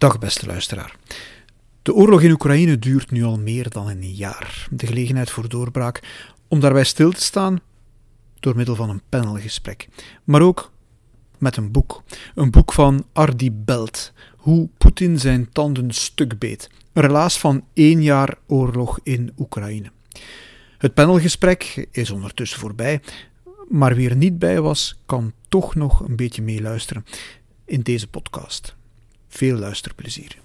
Dag beste luisteraar. De oorlog in Oekraïne duurt nu al meer dan een jaar. De gelegenheid voor doorbraak om daarbij stil te staan door middel van een panelgesprek, maar ook met een boek. Een boek van Ardi Belt, Hoe Poetin zijn tanden stuk beet. Een relaas van één jaar oorlog in Oekraïne. Het panelgesprek is ondertussen voorbij, maar wie er niet bij was, kan toch nog een beetje meeluisteren in deze podcast. Veel luisterplezier.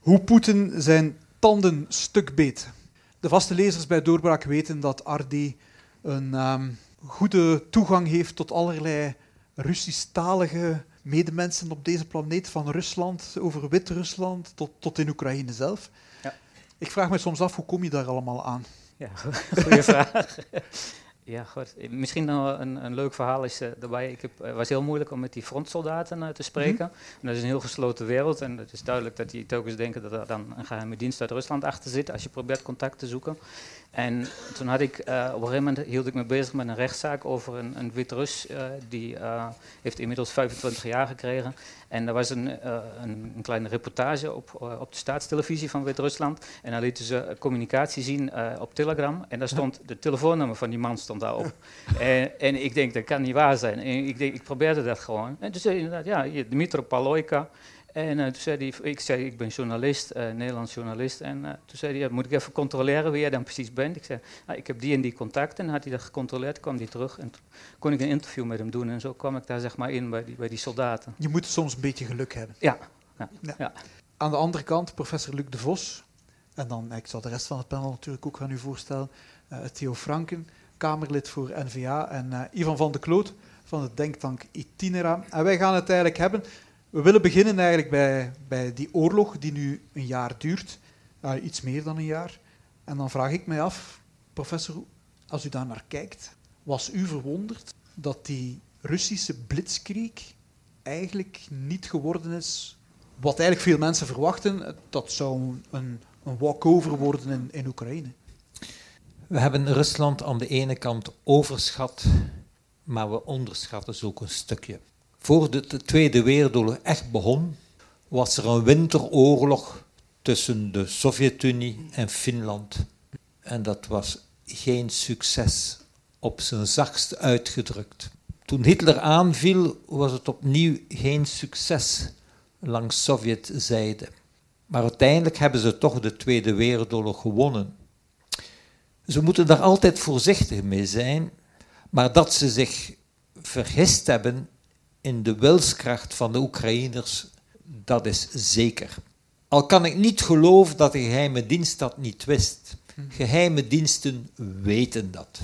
Hoe Poetin zijn tanden stuk beet. De vaste lezers bij Doorbraak weten dat Ardi een ehm, goede toegang heeft tot allerlei Russisch-talige medemensen op deze planeet, van Rusland over Wit-Rusland tot, tot in Oekraïne zelf. Ja. Ik vraag me soms af, hoe kom je daar allemaal aan? Ja, goede vraag. Ja, goed. Misschien nog een, een leuk verhaal is uh, daarbij. Ik heb, het was heel moeilijk om met die frontsoldaten uh, te spreken. Mhm. en dat is een heel gesloten wereld. En het is duidelijk dat die telkens denken dat er dan een geheime dienst uit Rusland achter zit. als je probeert contact te zoeken. En toen had ik, uh, op een gegeven moment hield ik me bezig met een rechtszaak over een, een Wit-Rus. die heeft inmiddels 25 jaar gekregen. En er was een, een, een, kleine reportage op, op de staatstelevisie van Wit-Rusland. En daar lieten ze communicatie zien op Telegram. En daar stond de telefoonnummer van die man stond daarop. en, en ik denk, dat kan niet waar zijn. En ik, denk, ik probeerde dat gewoon. En toen zei inderdaad, ja, Dmitro Paloika. En uh, toen zei hij, ik zei, ik ben journalist, uh, Nederlands journalist. En uh, toen zei hij, ja, moet ik even controleren wie jij dan precies bent? Ik zei, nou, ik heb die en die contacten. En had hij dat gecontroleerd, kwam hij terug. En toen kon ik een interview met hem doen. En zo kwam ik daar zeg maar in bij die, bij die soldaten. Je moet soms een beetje geluk hebben. Ja. ja. ja. Aan de andere kant, professor Luc de Vos. En dan, ik zal de rest van het panel natuurlijk ook aan u voorstellen. Theo Franken, Kamerlid voor NVA. En Ivan van de Kloot van het denktank Itinera. En wij gaan het eigenlijk hebben we willen beginnen eigenlijk bij, bij die oorlog die nu een jaar duurt, iets meer dan een jaar. En dan vraag ik mij af, professor, als u daar naar kijkt, was u verwonderd dat die Russische blitzkrieg eigenlijk niet geworden is wat eigenlijk veel mensen verwachten, dat zou een, een walkover worden in, in Oekraïne? We hebben Rusland aan de ene kant overschat, maar we onderschatten ze ook een stukje. Voor de Tweede Wereldoorlog echt begon, was er een winteroorlog tussen de Sovjet-Unie en Finland. En dat was geen succes, op zijn zachtst uitgedrukt. Toen Hitler aanviel, was het opnieuw geen succes langs Sovjetzijde. Maar uiteindelijk hebben ze toch de Tweede Wereldoorlog gewonnen. Ze moeten daar altijd voorzichtig mee zijn, maar dat ze zich vergist hebben in de wilskracht van de Oekraïners, dat is zeker. Al kan ik niet geloven dat de geheime dienst dat niet wist. Geheime diensten weten dat.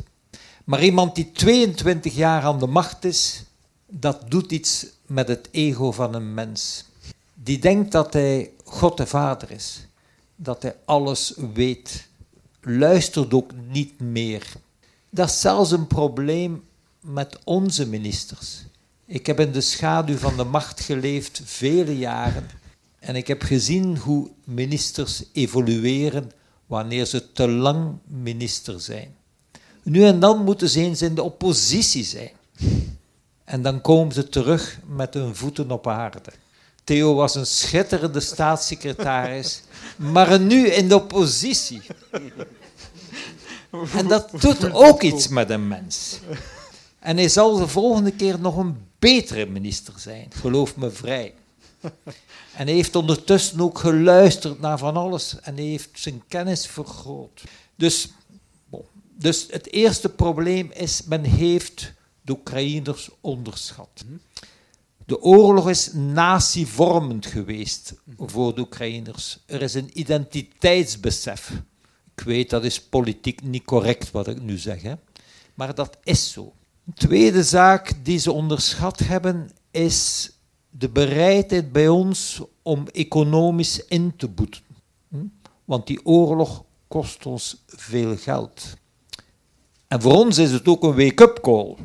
Maar iemand die 22 jaar aan de macht is, dat doet iets met het ego van een mens. Die denkt dat hij God de Vader is, dat hij alles weet, luistert ook niet meer. Dat is zelfs een probleem met onze ministers. Ik heb in de schaduw van de macht geleefd vele jaren en ik heb gezien hoe ministers evolueren wanneer ze te lang minister zijn. Nu en dan moeten ze eens in de oppositie zijn. En dan komen ze terug met hun voeten op aarde. Theo was een schitterende staatssecretaris, maar nu in de oppositie. En dat doet ook iets met een mens. En hij zal de volgende keer nog een betere minister zijn, geloof me vrij. En hij heeft ondertussen ook geluisterd naar van alles en hij heeft zijn kennis vergroot. Dus, dus het eerste probleem is, men heeft de Oekraïners onderschat. De oorlog is natievormend geweest voor de Oekraïners. Er is een identiteitsbesef. Ik weet, dat is politiek niet correct wat ik nu zeg, hè? maar dat is zo. Tweede zaak die ze onderschat hebben is de bereidheid bij ons om economisch in te boeten. Hm? Want die oorlog kost ons veel geld. En voor ons is het ook een wake-up call.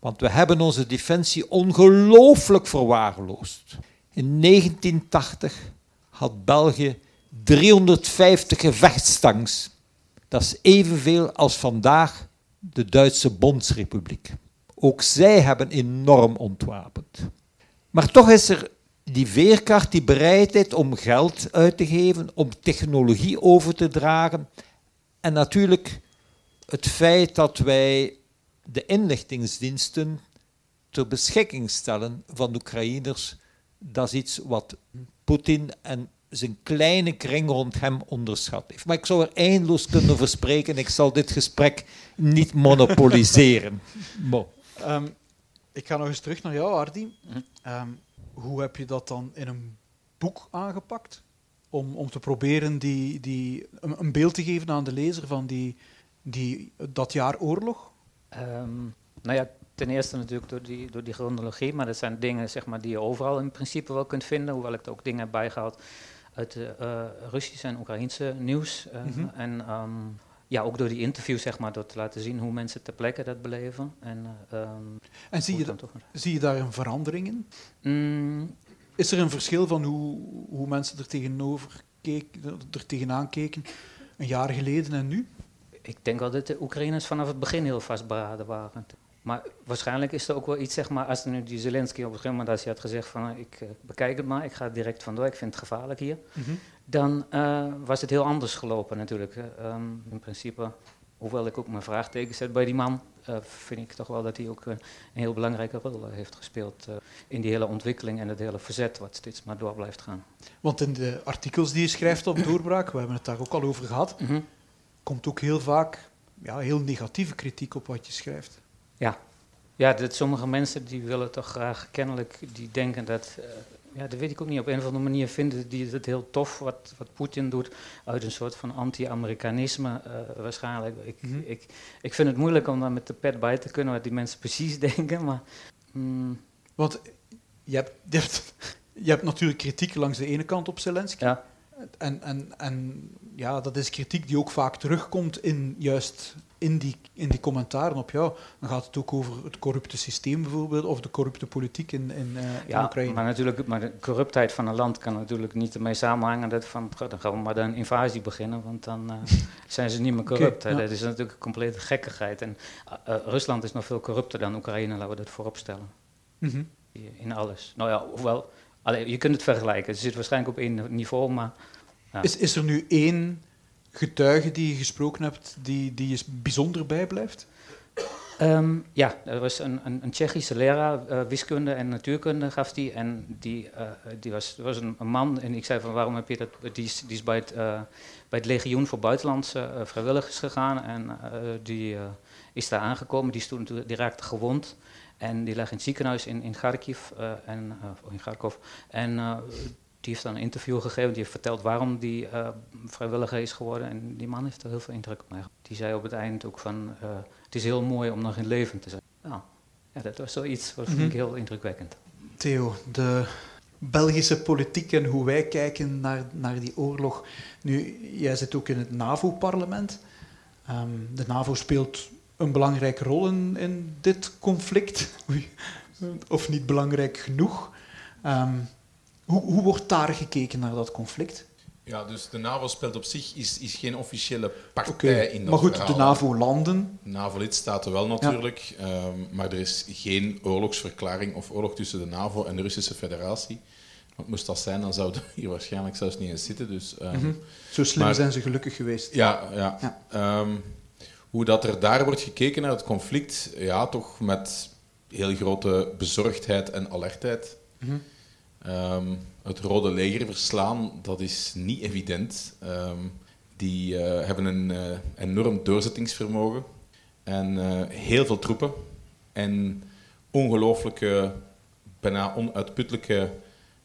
Want we hebben onze defensie ongelooflijk verwaarloosd. In 1980 had België 350 gevechtstanks. Dat is evenveel als vandaag de Duitse Bondsrepubliek. Ook zij hebben enorm ontwapend. Maar toch is er die veerkracht, die bereidheid om geld uit te geven, om technologie over te dragen. En natuurlijk het feit dat wij de inlichtingsdiensten ter beschikking stellen van de Oekraïners, dat is iets wat Poetin en zijn kleine kring rond hem onderschat heeft. Maar ik zou er eindeloos kunnen verspreken. Ik zal dit gesprek niet monopoliseren. Um, ik ga nog eens terug naar jou, Ardi. Um, hoe heb je dat dan in een boek aangepakt? Om, om te proberen die, die, een, een beeld te geven aan de lezer van die, die, dat jaar oorlog? Um, nou ja, ten eerste natuurlijk door die, door die chronologie, maar dat zijn dingen zeg maar, die je overal in principe wel kunt vinden, hoewel ik er ook dingen heb bijgehaald uit de uh, Russische en Oekraïnse nieuws. Uh, mm -hmm. En um, ja, ook door die interviews, zeg maar, door te laten zien hoe mensen ter plekke dat beleven. En, um, en zie, je zie je daar een verandering in? Mm. Is er een verschil van hoe, hoe mensen er, tegenover keek, er tegenaan keken een jaar geleden en nu? Ik denk wel dat de Oekraïners vanaf het begin heel vastberaden waren. Maar waarschijnlijk is er ook wel iets, zeg maar, als nu die Zelensky op een gegeven moment als hij had gezegd van ik uh, bekijk het maar, ik ga direct vandoor, ik vind het gevaarlijk hier. Mm -hmm. Dan uh, was het heel anders gelopen natuurlijk. Um, in principe, hoewel ik ook mijn vraagtekens zet bij die man, uh, vind ik toch wel dat hij ook een, een heel belangrijke rol heeft gespeeld in die hele ontwikkeling en het hele verzet wat steeds maar door blijft gaan. Want in de artikels die je schrijft op Doorbraak, we hebben het daar ook al over gehad, mm -hmm. komt ook heel vaak ja, heel negatieve kritiek op wat je schrijft. Ja, ja dat sommige mensen die willen toch graag kennelijk, die denken dat, uh, ja, dat weet ik ook niet, op een of andere manier vinden die het heel tof wat, wat Poetin doet, uit een soort van anti-Amerikanisme uh, waarschijnlijk. Ik, mm -hmm. ik, ik vind het moeilijk om daar met de pet bij te kunnen wat die mensen precies denken, maar... Mm. Want je hebt, je, hebt, je hebt natuurlijk kritiek langs de ene kant op Zelensky. Ja. En, en, en ja, dat is kritiek die ook vaak terugkomt in juist in die, in die commentaren op jou. Dan gaat het ook over het corrupte systeem bijvoorbeeld, of de corrupte politiek in, in, uh, ja, in Oekraïne. maar natuurlijk, maar de corruptheid van een land kan natuurlijk niet ermee samenhangen dat van, dan gaan we maar een invasie beginnen, want dan uh, zijn ze niet meer corrupt. Okay, ja. Dat is natuurlijk een complete gekkigheid. En uh, Rusland is nog veel corrupter dan Oekraïne, laten we dat voorop stellen. Mm -hmm. In alles. Nou ja, hoewel, je kunt het vergelijken. Het zit waarschijnlijk op één niveau, maar... Ja. Is, is er nu één getuige die je gesproken hebt, die, die je bijzonder bijblijft? Um, ja, er was een, een, een Tsjechische leraar, uh, wiskunde en natuurkunde gaf die. En die, uh, die was, was een, man en ik zei van waarom heb je dat, die is, die is bij, het, uh, bij het legioen voor buitenlandse vrijwilligers gegaan. En die is daar aangekomen, die, stond, die raakte gewond. En die lag in het ziekenhuis in, in Kharkiv, en, in Kharkov. En die heeft dan een interview gegeven, die heeft verteld waarom die uh, vrijwilliger is geworden. En die man heeft er heel veel indruk op mij. Die zei op het eind ook van, uh, het is heel mooi om nog in leven te zijn. Nou, ja, dat was zoiets, wat vind ik heel indrukwekkend. Theo, de Belgische politiek en hoe wij kijken naar, naar die oorlog. Nu, jij zit ook in het NAVO-parlement. Um, de NAVO speelt een belangrijke rol in, in dit conflict. of niet belangrijk genoeg. Um, hoe, hoe wordt daar gekeken naar dat conflict? Ja, dus de NAVO speelt op zich is, is geen officiële partij okay, in dat Maar goed, verhaal. de NAVO-landen? NAVO-lidstaten wel natuurlijk, ja. um, maar er is geen oorlogsverklaring of oorlog tussen de NAVO en de Russische Federatie. Want moest dat zijn, dan zouden we hier waarschijnlijk zelfs niet eens zitten. Dus, um, mm -hmm. Zo slim maar, zijn ze gelukkig geweest. Ja, ja. ja. Um, hoe dat er daar wordt gekeken naar het conflict, ja, toch met heel grote bezorgdheid en alertheid. Mm -hmm. Um, het Rode Leger verslaan, dat is niet evident. Um, die uh, hebben een uh, enorm doorzettingsvermogen en uh, heel veel troepen en ongelooflijke, bijna onuitputtelijke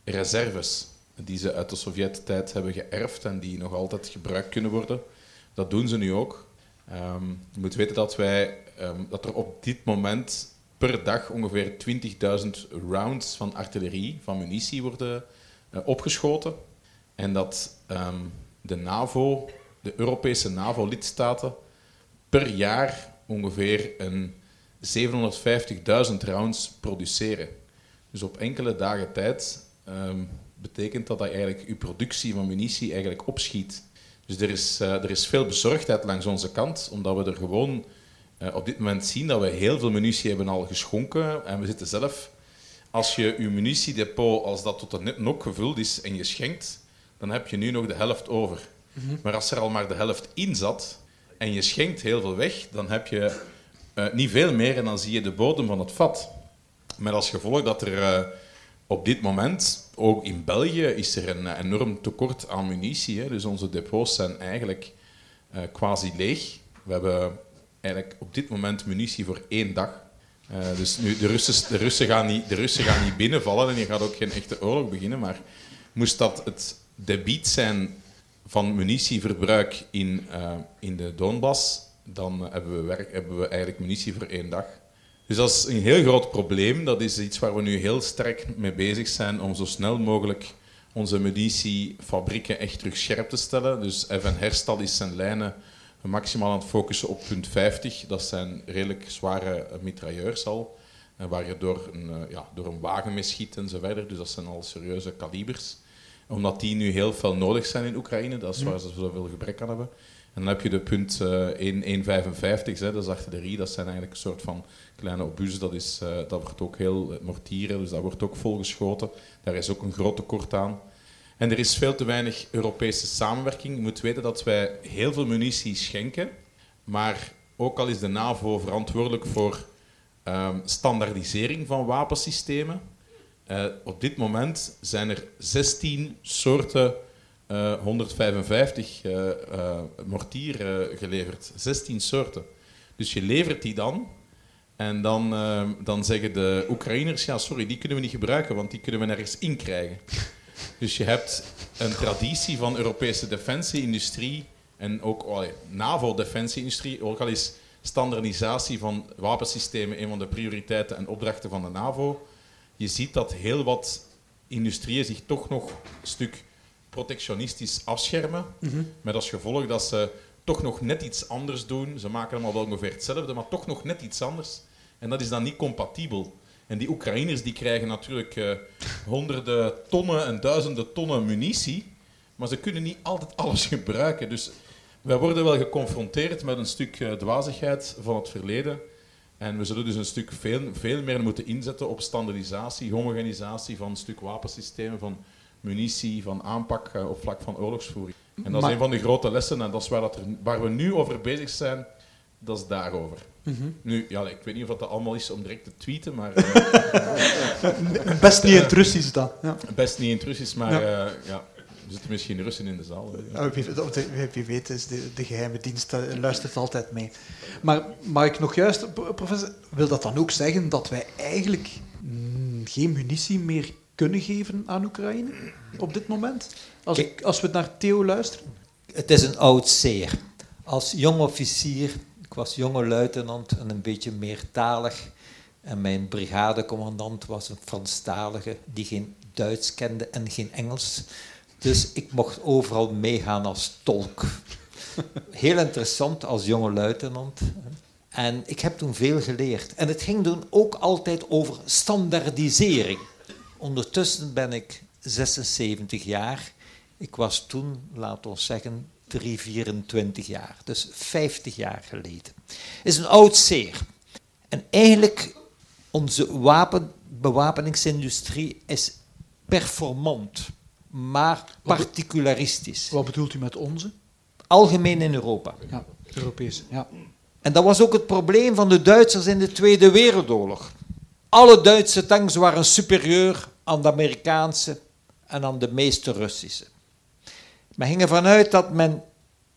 reserves die ze uit de Sovjet-tijd hebben geërfd en die nog altijd gebruikt kunnen worden. Dat doen ze nu ook. Um, je moet weten dat, wij, dat er op dit moment per dag ongeveer 20.000 rounds van artillerie, van munitie worden uh, opgeschoten. En dat um, de NAVO, de Europese NAVO-lidstaten, per jaar ongeveer een 750.000 rounds produceren. Dus op enkele dagen tijd um, betekent dat dat eigenlijk uw productie van munitie eigenlijk opschiet. Dus er is, uh, er is veel bezorgdheid langs onze kant, omdat we er gewoon uh, op dit moment zien dat we heel veel munitie hebben al geschonken. En we zitten zelf als je je munitiedepot, als dat tot de nok gevuld is en je schenkt, dan heb je nu nog de helft over. Maar als er al maar de helft in zat en je schenkt heel veel weg, dan heb je eh, niet veel meer en dan zie je de bodem van het vat. Met als gevolg dat er eh, op dit moment, ook in België, is er een eh, enorm tekort aan munitie. Hè. Dus onze depots zijn eigenlijk eh, quasi leeg. We hebben eigenlijk op dit moment munitie voor één dag. Eh, dus nu, de, Russen, de, Russen gaan niet, de Russen gaan niet binnenvallen en je gaat ook geen echte oorlog beginnen. Maar moest dat het debiet zijn van munitieverbruik in, eh, in de Donbass, dan hebben we, werk, hebben we eigenlijk munitie voor één dag. Dus dat is een heel groot probleem. Dat is iets waar we nu heel sterk mee bezig zijn om zo snel mogelijk onze munitiefabrieken echt terug scherp te stellen. Dus Evan Herstal is zijn lijnen maximaal aan het focussen op punt 50. Dat zijn redelijk zware mitrailleurs al, eh, waar je door een, eh, ja, door een wagen mee schiet en zo verder. Dus dat zijn al serieuze kalibers. Omdat die nu heel veel nodig zijn in Oekraïne, dat is waar ze zoveel gebrek aan hebben. En dan heb je de punt eh 1 1,55, hè, dat is artillerie, dat zijn eigenlijk een soort van kleine obuses. Dat, is, eh, dat wordt ook heel eh, mortieren, dus dat wordt ook volgeschoten. Daar is ook een groot tekort aan. En er is veel te weinig Europese samenwerking. Je moet weten dat wij heel veel munitie schenken, maar ook al is de NAVO verantwoordelijk voor ehm, standaardisering van wapensystemen. eh, op dit moment zijn er 16 soorten eh, 155 eh, eh, mortier geleverd. 16 soorten. Dus je levert die dan. En dan, eh, dan zeggen de Oekraïners, ja sorry, die kunnen we niet gebruiken, want die kunnen we nergens inkrijgen. Dus je hebt een traditie van Europese defensieindustrie en ook allee, NAVO-defensieindustrie. Ook al is standaardisatie van wapensystemen een van de prioriteiten en opdrachten van de NAVO. Je ziet dat heel wat industrieën zich toch nog een stuk protectionistisch afschermen. Met als gevolg dat ze toch nog net iets anders doen. Ze maken allemaal wel ongeveer hetzelfde, maar toch nog net iets anders. En dat is dan niet compatibel. En die Oekraïners die krijgen natuurlijk eh, honderden tonnen en duizenden tonnen munitie, maar ze kunnen niet altijd alles gebruiken. Dus wij worden wel geconfronteerd met een stuk eh, dwazigheid van het verleden. En we zullen dus een stuk veel, veel meer moeten inzetten op standaardisatie, homogenisatie van een stuk wapensystemen, van munitie, van aanpak eh, op vlak van oorlogsvoering. En dat is een van de grote lessen en dat is waar, dat er, waar we nu over bezig zijn, dat is daarover. Nu, ja, ik weet niet of dat allemaal is om direct te tweeten, maar eh, Best niet in het Russisch dan. Ja. best niet in het Russisch, maar Ja. ja. ja, er zitten misschien Russen in de zaal. hè. Oh, wie, of de- wie weet is de, de geheime dienst eh, luistert altijd mee. Maar mag ik nog juist, pro- professor, wil dat dan ook zeggen dat wij eigenlijk mm, geen munitie meer kunnen geven aan Oekraïne op dit moment? Als, als we naar Theo luisteren? Het is een oud zeer. Als jong officier, ik was jonge luitenant en een beetje meertalig. En mijn brigadecommandant was een Franstalige die geen Duits kende en geen Engels. Dus ik mocht overal meegaan als tolk. Heel interessant als jonge luitenant. En ik heb toen veel geleerd. En het ging toen ook altijd over standaardisering. Ondertussen ben ik 76 jaar. Ik was toen, laten we zeggen, 3, 24 jaar. Dus 50 jaar geleden. is een oud zeer. En eigenlijk, onze wapen, bewapeningsindustrie is performant, maar particularistisch. Wat bedoelt u met onze? Algemeen in Europa. Ja, Europese. Ja. En dat was ook het probleem van de Duitsers in de Tweede Wereldoorlog. Alle Duitse tanks waren superieur aan de Amerikaanse en aan de meeste Russische. Men ging ervan uit dat men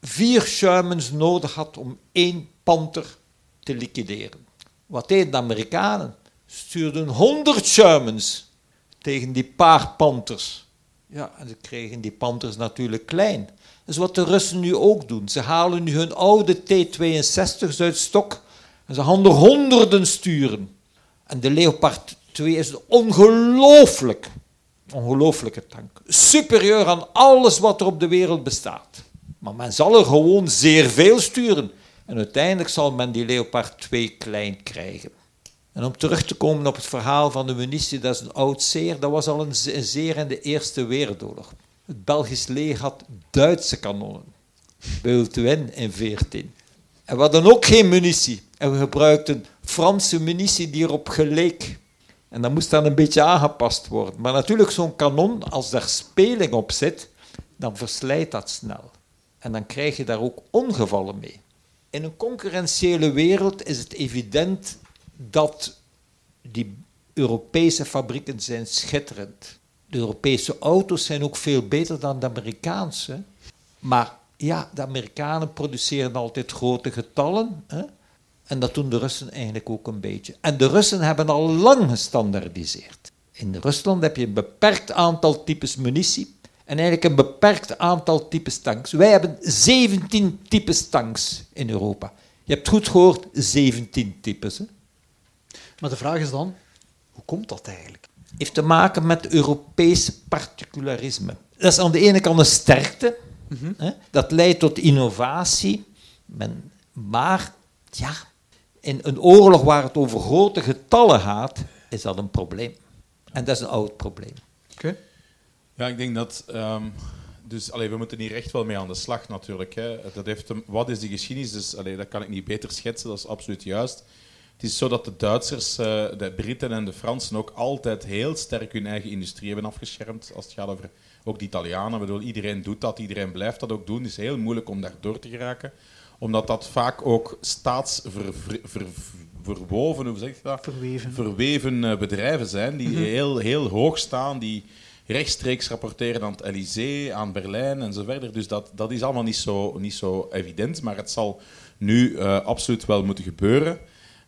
vier Shermans nodig had om één Panther te liquideren. Wat deden de Amerikanen? Stuurden honderd Shermans tegen die paar Panthers. Ja, en ze kregen die Panthers natuurlijk klein. Dat is wat de Russen nu ook doen. Ze halen nu hun oude T-62's uit stok en ze gaan er honderden sturen. En de Leopard 2 is ongelooflijk, ongelooflijke tank. Superieur aan alles wat er op de wereld bestaat. Maar men zal er gewoon zeer veel sturen. En uiteindelijk zal men die Leopard 2 klein krijgen. En om terug te komen op het verhaal van de munitie, dat is een oud zeer. Dat was al een ze- een zeer in de Eerste Wereldoorlog. Het Belgisch leger had Duitse kanonnen. Bultwin in 14. En we hadden ook geen munitie. En we gebruikten Franse munitie die erop geleek. En dan moest dat een beetje aangepast worden. Maar natuurlijk, zo'n kanon, als daar speling op zit, dan verslijt dat snel. En dan krijg je daar ook ongevallen mee. In een concurrentiële wereld is het evident dat die Europese fabrieken zijn schitterend. De Europese auto's zijn ook veel beter dan de Amerikaanse. Maar ja, de Amerikanen produceren altijd grote getallen. Hè? En dat doen de Russen eigenlijk ook een beetje. En de Russen hebben al lang gestandardiseerd. In Rusland heb je een beperkt aantal types munitie en eigenlijk een beperkt aantal types tanks. Wij hebben 17 types tanks in Europa. Je hebt goed gehoord, 17 types. Hè? Maar de vraag is dan, hoe komt dat eigenlijk? Heeft te maken met Europees particularisme. Dat is aan de ene kant een sterkte, mm hè? dat leidt tot innovatie, men, maar ja, in een oorlog waar het over grote getallen gaat, is dat een probleem. En dat is een oud probleem. Oké. Ja, ik denk dat. ehm, dus allee, we moeten hier echt wel mee aan de slag natuurlijk. Hè. Dat heeft een- wat is die geschiedenis? Dus, allee, dat kan ik niet beter schetsen, dat is absoluut juist. Het is zo dat de Duitsers, eh, de Britten en de Fransen ook altijd heel sterk hun eigen industrie hebben afgeschermd. Als het gaat over ook de Italianen. Ik bedoel, iedereen doet dat, iedereen blijft dat ook doen. Het is heel moeilijk om daar door te geraken. Omdat dat vaak ook staatsverwoven, hoe zeg je dat? Verweven. verweven eh, bedrijven zijn die heel, heel hoog staan, die rechtstreeks rapporteren aan het Elysée, aan Berlijn en zo verder. Dus dat, dat is allemaal niet zo, niet zo evident, maar het zal nu eh, absoluut wel moeten gebeuren.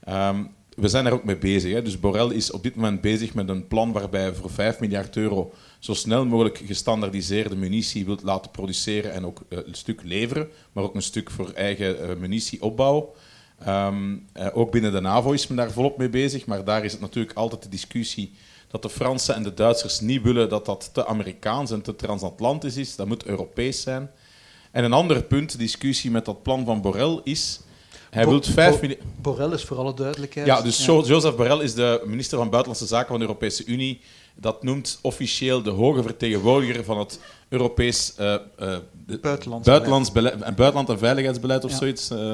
Ehm, we zijn daar ook mee bezig. Hè. Dus Borrell is op dit moment bezig met een plan waarbij voor 5 miljard euro zo snel mogelijk gestandardiseerde munitie wilt laten produceren en ook eh, een stuk leveren, maar ook een stuk voor eigen eh, munitieopbouw. Ehm, eh, ook binnen de NAVO is men daar volop mee bezig, maar daar is het natuurlijk altijd de discussie dat de Fransen en de Duitsers niet willen dat dat te Amerikaans en te transatlantisch is. Dat moet Europees zijn. En een ander punt, discussie met dat plan van Borrell, is... Hij Bo- wil 5 Bo-. Borrell is voor alle duidelijkheid. Ja, dus Jo- Joseph Borrell is de minister van Buitenlandse Zaken van de Europese Unie. Dat noemt officieel de hoge vertegenwoordiger van het Europees eh, de- Buitenlands buitenlands beleid, en buitenland- en veiligheidsbeleid of Ja. zoiets. eh.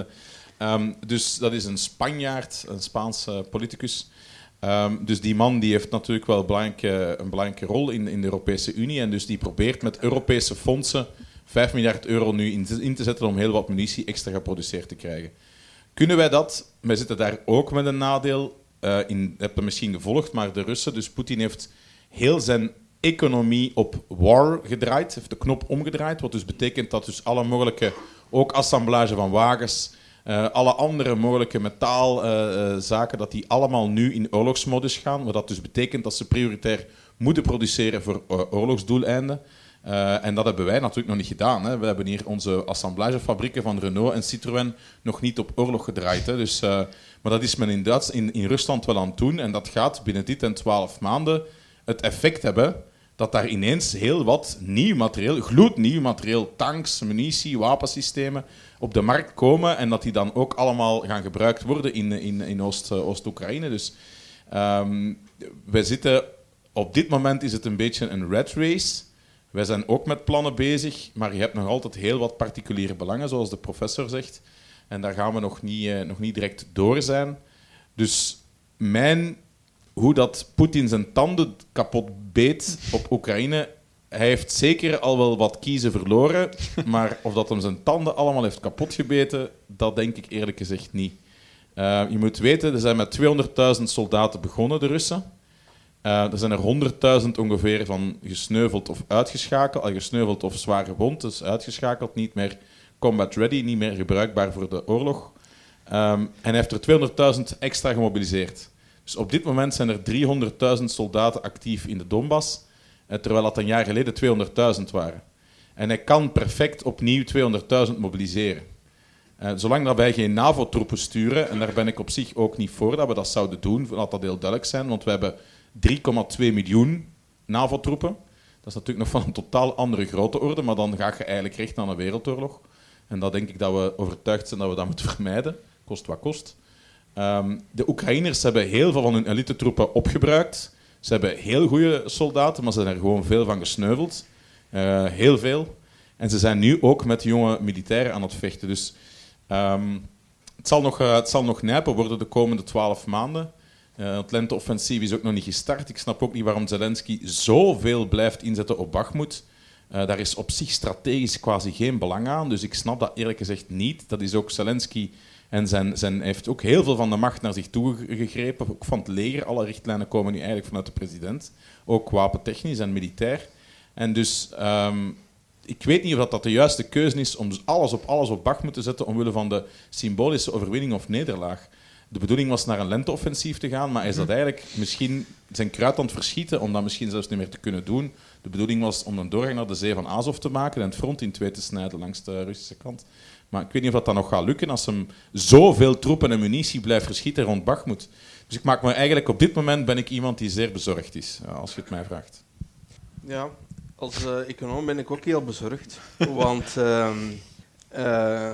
Ehm, dus dat is een Spanjaard, een Spaanse politicus. Ehm, dus die man die heeft natuurlijk wel een belangrijke, een belangrijke rol in, in de Europese Unie. En dus die probeert met Europese fondsen 5 miljard euro nu in te, in te zetten om heel wat munitie extra geproduceerd te krijgen. Kunnen wij dat? Wij zitten daar ook met een nadeel. eh in, je hebt het misschien gevolgd, maar de Russen, dus Poetin heeft heel zijn economie op war gedraaid, heeft de knop omgedraaid, wat dus betekent dat dus alle mogelijke, ook assemblage van wagens, eh, alle andere mogelijke metaalzaken, dat die allemaal nu in oorlogsmodus gaan, wat dat dus betekent dat ze prioritair moeten produceren voor eh, oorlogsdoeleinden. Eh, en dat hebben wij natuurlijk nog niet gedaan. Hè. We hebben hier onze assemblagefabrieken van Renault en Citroën nog niet op oorlog gedraaid. Hè. Dus, eh, maar dat is men in, Duits, in, in Rusland wel aan het doen. En dat gaat binnen dit en twaalf maanden het effect hebben dat daar ineens heel wat nieuw materieel, gloednieuw materieel, tanks, munitie, wapensystemen op de markt komen. En dat die dan ook allemaal gaan gebruikt worden in, in, in eh, Oost-Oekraïne. dus ehm, wij zitten, op dit moment is het een beetje een red race. Wij zijn ook met plannen bezig, maar je hebt nog altijd heel wat particuliere belangen, zoals de professor zegt. En daar gaan we nog niet, eh, nog niet direct door zijn. Dus mijn, hoe dat Poetin zijn tanden kapot beet op Oekraïne, hij heeft zeker al wel wat kiezen verloren, maar of dat hem zijn tanden allemaal heeft kapot gebeten, dat denk ik eerlijk gezegd niet. Eh, je moet weten, er zijn met 200.000 soldaten begonnen, de Russen. Eh, er zijn er 100.000 ongeveer van gesneuveld of uitgeschakeld. Al gesneuveld of zwaar gewond, dus uitgeschakeld, niet meer combat ready, niet meer gebruikbaar voor de oorlog. Ehm, en hij heeft er 200.000 extra gemobiliseerd. Dus op dit moment zijn er 300.000 soldaten actief in de Donbass, eh, terwijl dat een jaar geleden 200.000 waren. En hij kan perfect opnieuw 200.000 mobiliseren. Eh, zolang dat wij geen NAVO-troepen sturen, en daar ben ik op zich ook niet voor dat we dat zouden doen, laat dat heel duidelijk zijn, want we hebben 3,2 miljoen NAVO-troepen. Dat is natuurlijk nog van een totaal andere grote orde, maar dan ga je eigenlijk recht naar een wereldoorlog. En dat denk ik dat we overtuigd zijn dat we dat moeten vermijden, kost wat kost. Ehm, de Oekraïners hebben heel veel van hun elite-troepen opgebruikt. Ze hebben heel goede soldaten, maar ze zijn er gewoon veel van gesneuveld. Eh, heel veel. En ze zijn nu ook met jonge militairen aan het vechten. Dus ehm, het, zal nog, eh, het zal nog nijpen worden de komende twaalf maanden. Uh, het lenteoffensief is ook nog niet gestart. Ik snap ook niet waarom Zelensky zoveel blijft inzetten op Bakhmut. Uh, daar is op zich strategisch quasi geen belang aan. Dus ik snap dat eerlijk gezegd niet. Dat is ook Zelensky en zijn, zijn, heeft ook heel veel van de macht naar zich toe gegrepen. Ook van het leger. Alle richtlijnen komen nu eigenlijk vanuit de president. Ook wapentechnisch en militair. En dus um, ik weet niet of dat, de juiste keuze is om alles op alles op Bakhmut te zetten omwille van de symbolische overwinning of nederlaag. De bedoeling was naar een lenteoffensief te gaan, maar is dat mhm. eigenlijk misschien zijn kruid aan het verschieten om dat misschien zelfs niet meer te kunnen doen. De bedoeling was om een doorgang naar de zee van Azov te maken en het front in twee te snijden langs de Russische kant. Maar ik weet niet of dat, nog gaat lukken als hem zoveel troepen en munitie blijft verschieten rond Bakhmut. Dus ik maak me eigenlijk op dit moment ben ik iemand die zeer bezorgd is, als je het mij vraagt. Ja, als uh, econoom ben ik ook heel bezorgd. want uh, uh,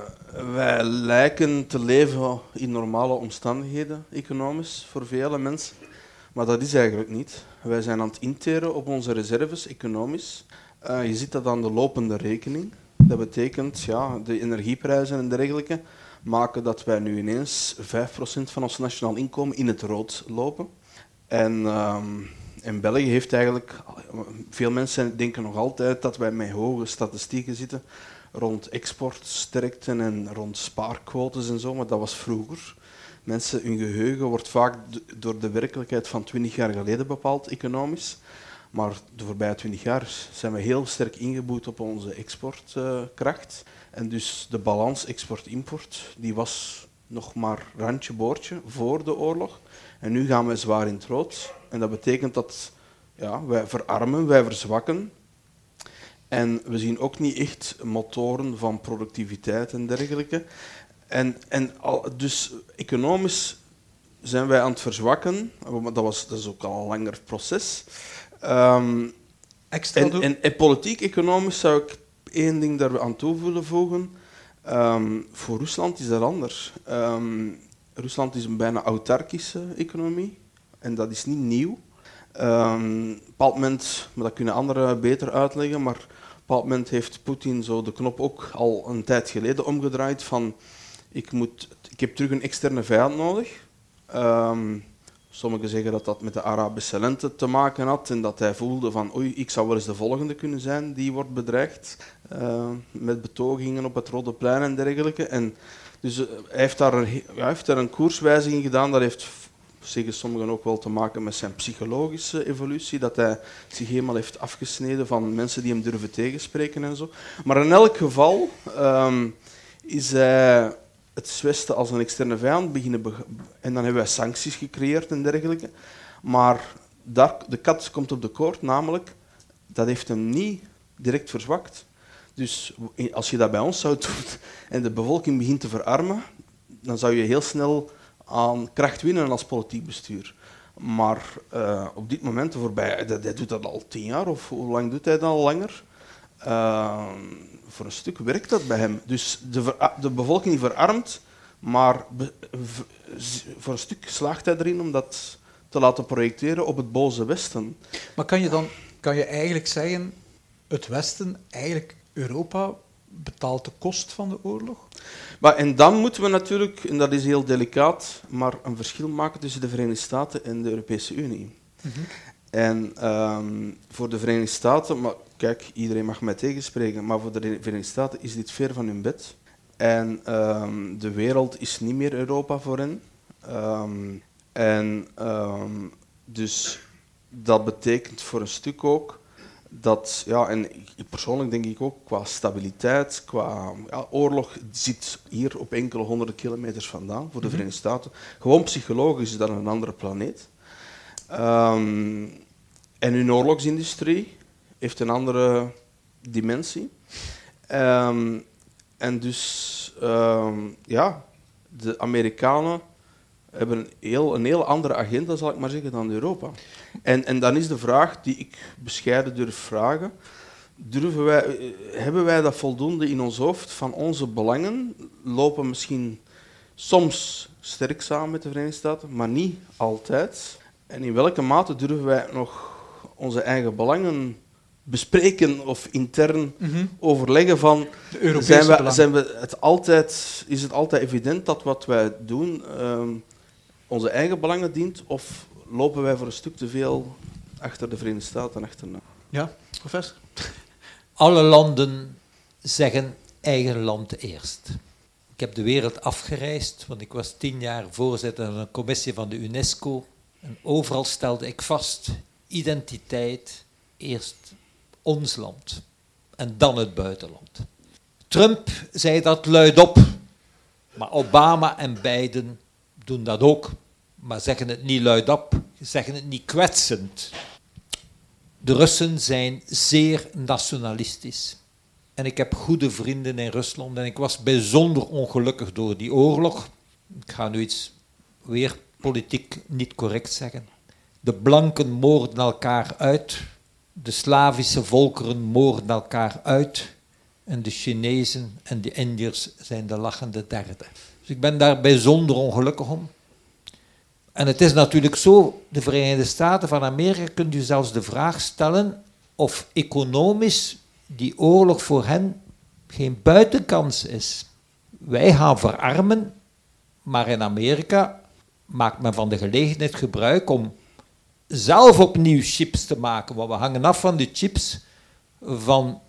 wij lijken te leven in normale omstandigheden, economisch, voor vele mensen. Maar dat is eigenlijk niet. Wij zijn aan het interen op onze reserves, economisch. Uh, je ziet dat aan de lopende rekening. Dat betekent, ja, de energieprijzen en dergelijke maken dat wij nu ineens 5% van ons nationaal inkomen in het rood lopen. En... Uh, en België heeft eigenlijk, veel mensen denken nog altijd dat wij met hoge statistieken zitten rond exportsterkten en rond spaarquotes en zo, maar dat was vroeger. Mensen, hun geheugen wordt vaak door de werkelijkheid van 20 jaar geleden bepaald, economisch. Maar de voorbije 20 jaar zijn we heel sterk ingeboet op onze exportkracht. en dus de balans export-import, die was nog maar randje boordje voor de oorlog. En nu gaan we zwaar in het rood. En dat betekent dat ja, wij verarmen, wij verzwakken. En we zien ook niet echt motoren van productiviteit en dergelijke. En, en al, dus economisch zijn wij aan het verzwakken. Dat, was, dat is ook al een langer proces. Um, Extra en, en, politiek-economisch zou ik één ding daar aan toe willen voegen. Um, voor Rusland is dat anders. Um, Rusland is een bijna autarkische economie en dat is niet nieuw. Um, op een bepaald moment, maar dat kunnen anderen beter uitleggen, maar bepaald moment heeft Poetin zo de knop ook al een tijd geleden omgedraaid van ik, moet, ik heb terug een externe vijand nodig. Um, sommigen zeggen dat dat met de Arabische lente te maken had en dat hij voelde van oei, ik zou wel eens de volgende kunnen zijn die wordt bedreigd uh, met betogingen op het Rode Plein en dergelijke. En dus eh, hij heeft daar een, heeft daar een koerswijziging gedaan. Dat heeft, zeggen sommigen ook wel te maken met zijn psychologische evolutie. Dat hij zich helemaal heeft afgesneden van mensen die hem durven tegenspreken en zo. Maar in elk geval um, is hij het Westen als een externe vijand beginnen. en dan hebben wij sancties gecreëerd en dergelijke. Maar daar, de kat komt op de koord, namelijk dat heeft hem niet direct verzwakt. Dus als je dat bij ons zou doen en de bevolking begint te verarmen, dan zou je heel snel aan kracht winnen als politiek bestuur. Maar uh, op dit moment, voorbij, hij doet dat al tien jaar, of hoe lang doet hij dat al langer? Uh, voor een stuk werkt dat bij hem. Dus de, de bevolking verarmt, maar voor een stuk slaagt hij erin om dat te laten projecteren op het boze Westen. Maar kan je dan kan je eigenlijk zeggen, het Westen eigenlijk Europa betaalt de kost van de oorlog? Maar, en dan moeten we natuurlijk, en dat is heel delicaat, maar een verschil maken tussen de Verenigde Staten en de Europese Unie. Mhm. En um, voor de Verenigde Staten, maar kijk, iedereen mag mij tegenspreken, maar voor de Verenigde Staten is dit ver van hun bed. En um, de wereld is niet meer Europa voor hen. Um, en dus dat betekent voor een stuk ook dat, ja, en persoonlijk denk ik ook qua stabiliteit, qua ja, oorlog zit hier op enkele honderden kilometers vandaan voor de mhm. Verenigde Staten. Gewoon psychologisch is dat een andere planeet. Um, en hun oorlogsindustrie heeft een andere dimensie. Um, en dus, um, ja, de Amerikanen hebben een heel, een heel andere agenda, zal ik maar zeggen, dan Europa. En, en dan is de vraag die ik bescheiden durf vragen. Durven wij, eh, hebben wij dat voldoende in ons hoofd van onze belangen? Lopen misschien soms sterk samen met de Verenigde Staten, maar niet altijd. En in welke mate durven wij nog onze eigen belangen bespreken of intern mhm. overleggen van zijn we, zijn we het altijd, is het altijd evident dat wat wij doen ehm, onze eigen belangen dient of lopen wij voor een stuk te veel achter de Verenigde Staten achterna? Ja, professor? Alle landen zeggen eigen land eerst. Ik heb de wereld afgereisd, want ik was tien jaar voorzitter van een commissie van de UNESCO. En overal stelde ik vast, identiteit, eerst ons land en dan het buitenland. Trump zei dat luidop, maar Obama en Biden doen dat ook, maar zeggen het niet luidop, zeggen het niet kwetsend. De Russen zijn zeer nationalistisch. En ik heb goede vrienden in Rusland en ik was bijzonder ongelukkig door die oorlog. Ik ga nu iets weer politiek niet correct zeggen. De blanken moorden elkaar uit, de Slavische volkeren moorden elkaar uit en de Chinezen en de Indiërs zijn de lachende derde. Dus ik ben daar bijzonder ongelukkig om. En het is natuurlijk zo, de Verenigde Staten van Amerika kunt u zelfs de vraag stellen of economisch die oorlog voor hen geen buitenkans is. Wij gaan verarmen, maar in Amerika maakt men van de gelegenheid gebruik om zelf opnieuw chips te maken, want we hangen af van de chips van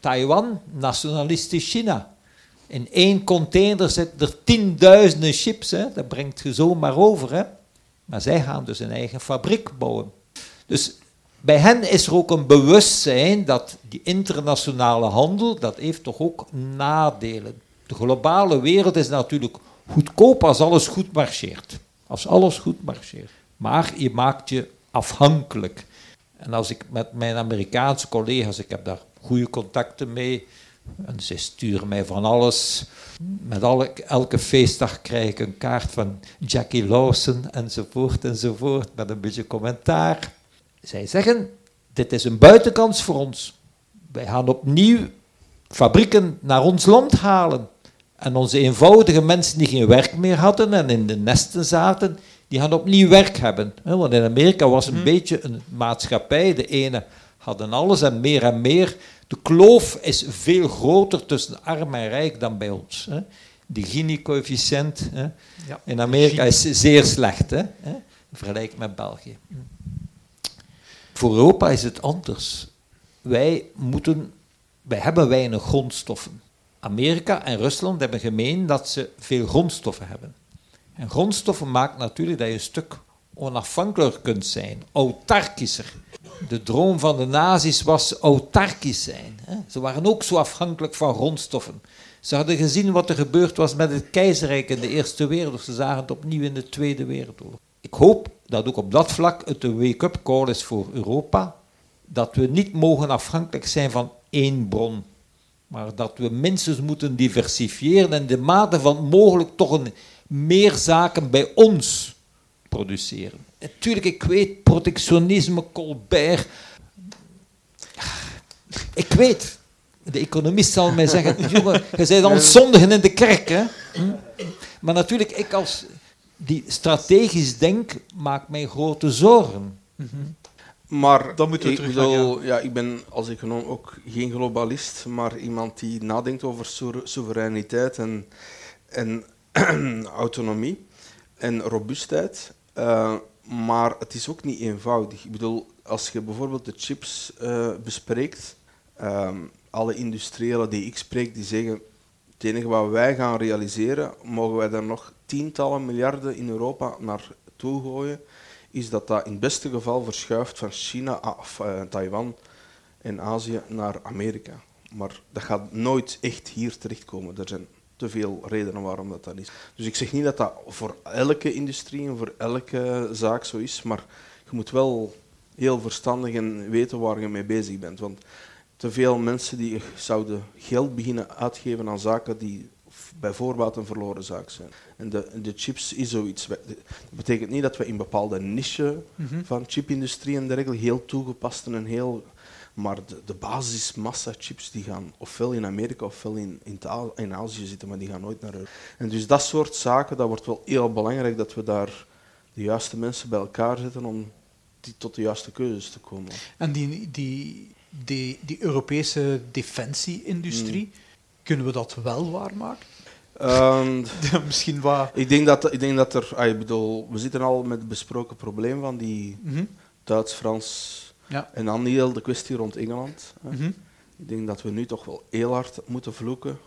Taiwan, nationalistisch China. In één container zitten er tienduizenden chips, hè? dat brengt je zomaar over. Hè? Maar zij gaan dus een eigen fabriek bouwen. Dus bij hen is er ook een bewustzijn dat die internationale handel, dat heeft toch ook nadelen. De globale wereld is natuurlijk goedkoop als alles goed marcheert. Als alles goed marcheert. Maar je maakt je afhankelijk. En als ik met mijn Amerikaanse collega's, ik heb daar goede contacten mee, en ze sturen mij van alles. Met alle, elke feestdag krijg ik een kaart van Jackie Lawson enzovoort enzovoort, met een beetje commentaar. Zij zeggen, dit is een buitenkans voor ons. Wij gaan opnieuw fabrieken naar ons land halen. En onze eenvoudige mensen die geen werk meer hadden en in de nesten zaten, die gaan opnieuw werk hebben. Want in Amerika was een hmm. beetje een maatschappij. De ene hadden alles en meer en meer. De kloof is veel groter tussen arm en rijk dan bij ons. De Gini-coëfficiënt in Amerika is zeer slecht, hè? vergelijk met België. Voor Europa is het anders. Wij, moeten, wij hebben weinig grondstoffen. Amerika en Rusland hebben gemeen dat ze veel grondstoffen hebben. En grondstoffen maakt natuurlijk dat je een stuk onafhankelijker kunt zijn, autarkischer. De droom van de nazi's was autarkisch zijn. Ze waren ook zo afhankelijk van grondstoffen. Ze hadden gezien wat er gebeurd was met het keizerrijk in de Eerste Wereldoorlog. Ze zagen het opnieuw in de Tweede Wereldoorlog. Ik hoop dat ook op dat vlak het een wake-up call is voor Europa. Dat we niet mogen afhankelijk zijn van één bron. Maar dat we minstens moeten diversifiëren en de mate van mogelijk toch een meer zaken bij ons produceren. Natuurlijk, ik weet, protectionisme, Colbert. Ik weet, de economist zal mij zeggen, jongen, je bent al zondigen in de kerk. Hè? Maar natuurlijk, ik als die strategisch denk, maakt mij grote zorgen. Maar Dan moeten we ik, bedoel, ja. ik ben als econoom ook geen globalist, maar iemand die nadenkt over soevereiniteit en, en autonomie en robuustheid. Uh, maar het is ook niet eenvoudig. Ik bedoel, als je bijvoorbeeld de chips uh, bespreekt, uh, alle industriëlen die ik spreek, die zeggen het enige wat wij gaan realiseren, mogen wij daar nog tientallen miljarden in Europa naartoe gooien, is dat dat in het beste geval verschuift van China of uh, Taiwan en Azië naar Amerika. Maar dat gaat nooit echt hier terechtkomen. Er zijn te veel redenen waarom dat dan is. Dus ik zeg niet dat dat voor elke industrie en voor elke zaak zo is, maar je moet wel heel verstandig en weten waar je mee bezig bent. Want te veel mensen die zouden geld beginnen uitgeven aan zaken die bij voorbaat een verloren zaak zijn. En de, de chips is zoiets. Dat betekent niet dat we in bepaalde niche mhm. van chipindustrie en dergelijke heel toegepast en heel maar de, de basismassa chips die gaan ofwel in Amerika ofwel in, in, in Azië zitten, maar die gaan nooit naar Europa. En dus dat soort zaken, dat wordt wel heel belangrijk dat we daar de juiste mensen bij elkaar zetten om die, tot de juiste keuzes te komen. En die, die, die, die Europese defensie-industrie, hmm. kunnen we dat wel waarmaken? Ehm, Misschien wat... ik, denk dat, ik denk dat er... ah, ik bedoel, we zitten al met het besproken probleem van die Mhm. Duits-Frans... Ja. En dan heel de kwestie rond Engeland. Mhm. Ik denk dat we nu toch wel heel hard moeten vloeken,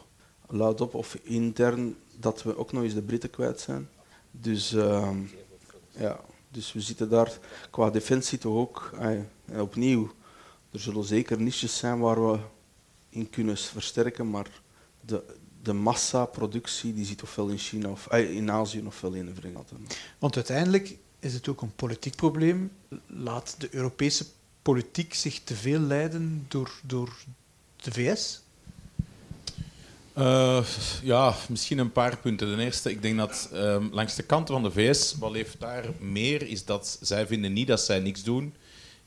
luidop of intern, dat we ook nog eens de Britten kwijt zijn. Dus, ehm, ja, dus we zitten daar qua defensie toch ook en opnieuw. Er zullen zeker niches zijn waar we in kunnen versterken, maar de, de massaproductie die zit ofwel in China of in Azië ofwel in de Verenigde Staten. Want uiteindelijk is het ook een politiek probleem. Laat de Europese politiek zich te veel leiden door, door de VS? Eh, ja, misschien een paar punten. Ten eerste, ik denk dat ehm, langs de kant van de VS, wat leeft daar meer, is dat zij vinden niet dat zij niks doen.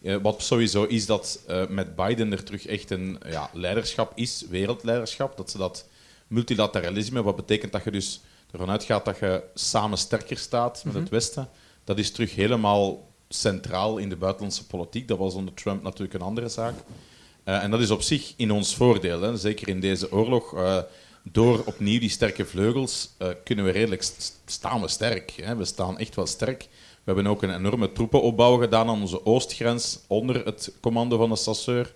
Eh, wat sowieso is dat eh, met Biden er terug echt een ja, leiderschap is, wereldleiderschap. Dat ze dat multilateralisme, wat betekent dat je dus ervan uitgaat dat je samen sterker staat met het Westen, dat is terug helemaal centraal in de buitenlandse politiek. Dat was onder Trump natuurlijk een andere zaak. Eh, en dat is op zich in ons voordeel, hè. zeker in deze oorlog. eh, door opnieuw die sterke vleugels eh, kunnen we redelijk st- staan we sterk. Hè. We staan echt wel sterk. We hebben ook een enorme troepenopbouw gedaan aan onze oostgrens onder het commando van de Sasseur.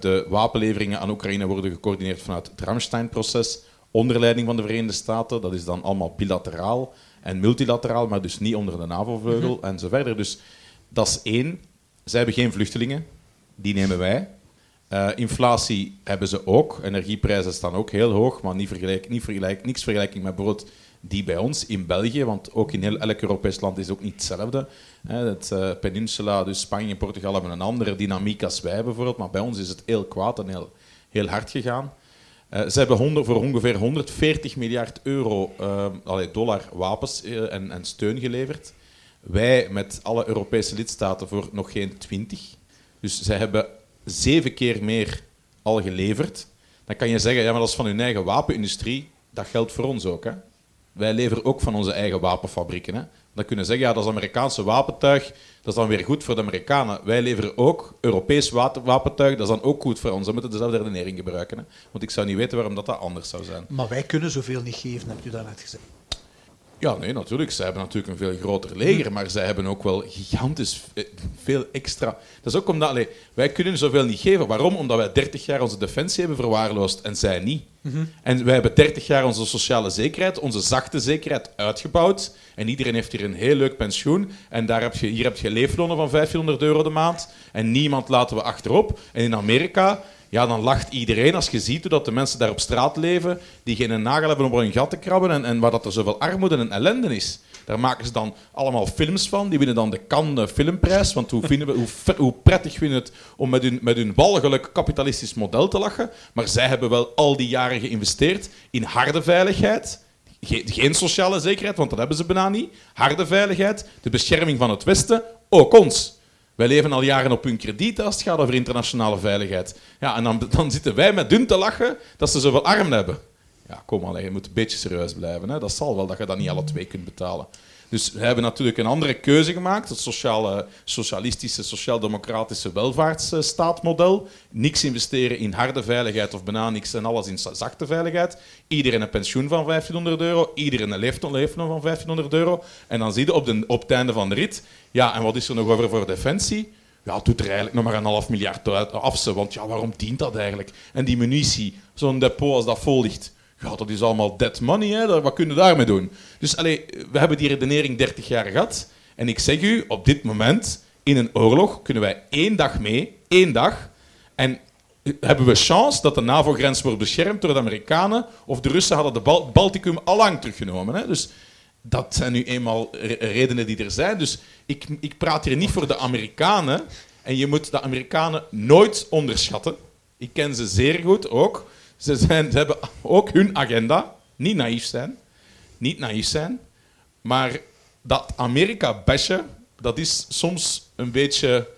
De wapenleveringen aan Oekraïne worden gecoördineerd vanuit het Ramstein-proces onder leiding van de Verenigde Staten. Dat is dan allemaal bilateraal en multilateraal, maar dus niet onder de NAVO-vleugel en zo verder. Dus dat is één. Zij hebben geen vluchtelingen, die nemen wij. Eh, inflatie hebben ze ook. Energieprijzen staan ook heel hoog, maar niet vergelijk, niet vergelijk, niks vergelijking met bijvoorbeeld die bij ons in België. Want ook in heel elk Europees land is het ook niet hetzelfde. Hè, het eh, peninsula, dus Spanje en Portugal hebben een andere dynamiek als wij bijvoorbeeld. Maar bij ons is het heel kwaad en heel, heel hard gegaan. Eh, ze hebben 100, voor ongeveer 140 miljard euro eh, dollar wapens eh, en, en steun geleverd. Wij met alle Europese lidstaten voor nog geen 20. Dus zij hebben zeven keer meer al geleverd. Dan kan je zeggen, ja, maar dat is van hun eigen wapenindustrie. Dat geldt voor ons ook. Hè? Wij leveren ook van onze eigen wapenfabrieken. Hè? Dan kunnen we zeggen, ja, dat is Amerikaanse wapentuig. Dat is dan weer goed voor de Amerikanen. Wij leveren ook Europees wa- wapentuig. Dat is dan ook goed voor ons. We moeten dezelfde redenering gebruiken. Hè? Want ik zou niet weten waarom dat, dat anders zou zijn. Maar wij kunnen zoveel niet geven, heb je daarnet gezegd. Ja, nee, natuurlijk. Zij hebben natuurlijk een veel groter leger, maar zij hebben ook wel gigantisch eh, veel extra. Dat is ook omdat allee, wij kunnen zoveel niet geven. Waarom? Omdat wij 30 jaar onze defensie hebben verwaarloosd en zij niet. En wij hebben 30 jaar onze sociale zekerheid, onze zachte zekerheid uitgebouwd. En iedereen heeft hier een heel leuk pensioen. En daar heb je, hier heb je leeflonen van 1500 euro de maand. En niemand laten we achterop. En in Amerika ja, dan lacht iedereen als je ziet hoe dat de mensen daar op straat leven, die geen nagel hebben om hun gat te krabben en, en waar dat er zoveel armoede en ellende is. Daar maken ze dan allemaal films van. Die winnen dan de Cannes Filmprijs. Want hoe, vinden we, hoe, prettig vinden het om met hun, met hun walgelijk kapitalistisch model te lachen. Maar zij hebben wel al die jaren geïnvesteerd in harde veiligheid. Ge- geen sociale zekerheid, want dat hebben ze bijna niet. Harde veiligheid, de bescherming van het Westen, ook ons. Wij leven al jaren op hun krediet als het gaat over internationale veiligheid. Ja, en dan, dan zitten wij met hun te lachen dat ze zoveel armen hebben. Ja, kom al, je moet een beetje serieus blijven. Hè. Dat zal wel, dat je dat niet alle twee kunt betalen. Dus we hebben natuurlijk een andere keuze gemaakt, het sociale, socialistische, sociaal-democratische welvaartsstaatmodel. Niks investeren in harde veiligheid of bijna niks en alles in za- zachte veiligheid. Iedereen een pensioen van 1500 euro, iedereen een leeftijd van 1500 euro. En dan zie je op, de, het einde van de rit, ja, en wat is er nog over voor defensie? Ja, het doet er eigenlijk nog maar een half miljard af, want ja, waarom dient dat eigenlijk? En die munitie, zo'n depot als dat vol ligt, ja, dat is allemaal dead money, hè? Wat kunnen we daarmee doen? Dus allee, we hebben die redenering 30 jaar gehad. En ik zeg u, op dit moment, in een oorlog, kunnen wij één dag mee, één dag. En hebben we chance dat de NAVO-grens wordt beschermd door de Amerikanen, of de Russen hadden de Bal Balticum al lang teruggenomen. Hè? Dus dat zijn nu eenmaal re- redenen die er zijn. Dus ik, ik praat hier niet voor de Amerikanen. En je moet de Amerikanen nooit onderschatten. Ik ken ze zeer goed ook. Ze, zijn, ze hebben ook hun agenda. Niet naïef zijn. Niet naïef zijn. Maar dat Amerika bashen, dat is soms een beetje,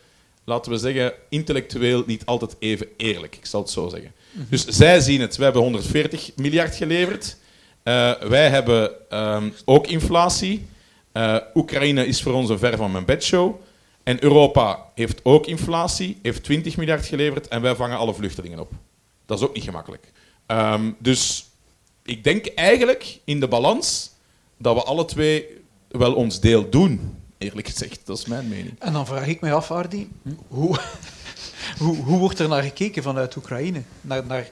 laten we zeggen, intellectueel niet altijd even eerlijk. Ik zal het zo zeggen. Dus zij zien het. We hebben 140 miljard geleverd. Eh, wij hebben ehm, ook inflatie. Eh, Oekraïne is voor ons een ver van mijn bedshow. En Europa heeft ook inflatie, heeft 20 miljard geleverd en wij vangen alle vluchtelingen op. Dat is ook niet gemakkelijk. Ehm, dus ik denk eigenlijk in de balans dat we alle twee wel ons deel doen, eerlijk gezegd. Dat is mijn mening. En dan vraag ik mij af, Ardi, hoe, hoe, hoe wordt er naar gekeken vanuit Oekraïne? Naar, naar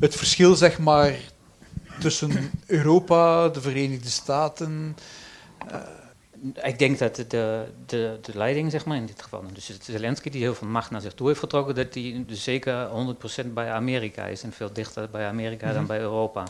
het verschil, zeg maar, tussen Europa, de Verenigde Staten. Ik denk dat de, de, de, leiding, zeg maar, in dit geval, dus Zelensky die heel veel macht naar zich toe heeft getrokken, dat die dus zeker 100% bij Amerika is en veel dichter bij Amerika dan Mhm. bij Europa.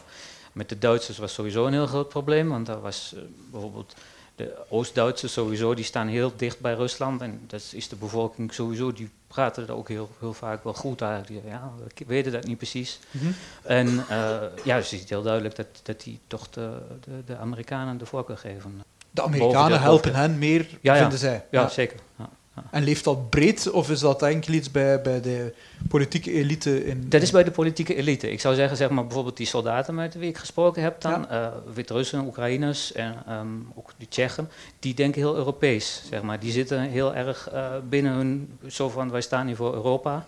Met de Duitsers was sowieso een heel groot probleem, want daar was eh, bijvoorbeeld de Oost-Duitsers sowieso, die staan heel dicht bij Rusland en dat is de bevolking sowieso, die praten er ook heel, heel vaak wel goed eigenlijk. Die- Ja, we weten dat niet precies. Mhm. En eh, ja, dus het is heel duidelijk dat, dat die toch de, de, de Amerikanen de voorkeur geven. De Amerikanen helpen hen meer, Ja, vinden zij. Ja, zeker. Ja. En leeft dat breed, of is dat enkel iets bij, bij de politieke elite? In, Dat is bij de politieke elite. Ik zou zeggen, zeg maar bijvoorbeeld die soldaten met wie ik gesproken heb dan, eh, Wit-Russen, Oekraïners en ehm, ook de Tsjechen, die denken heel Europees, zeg maar. Die zitten heel erg eh, binnen hun, zo van wij staan hier voor Europa.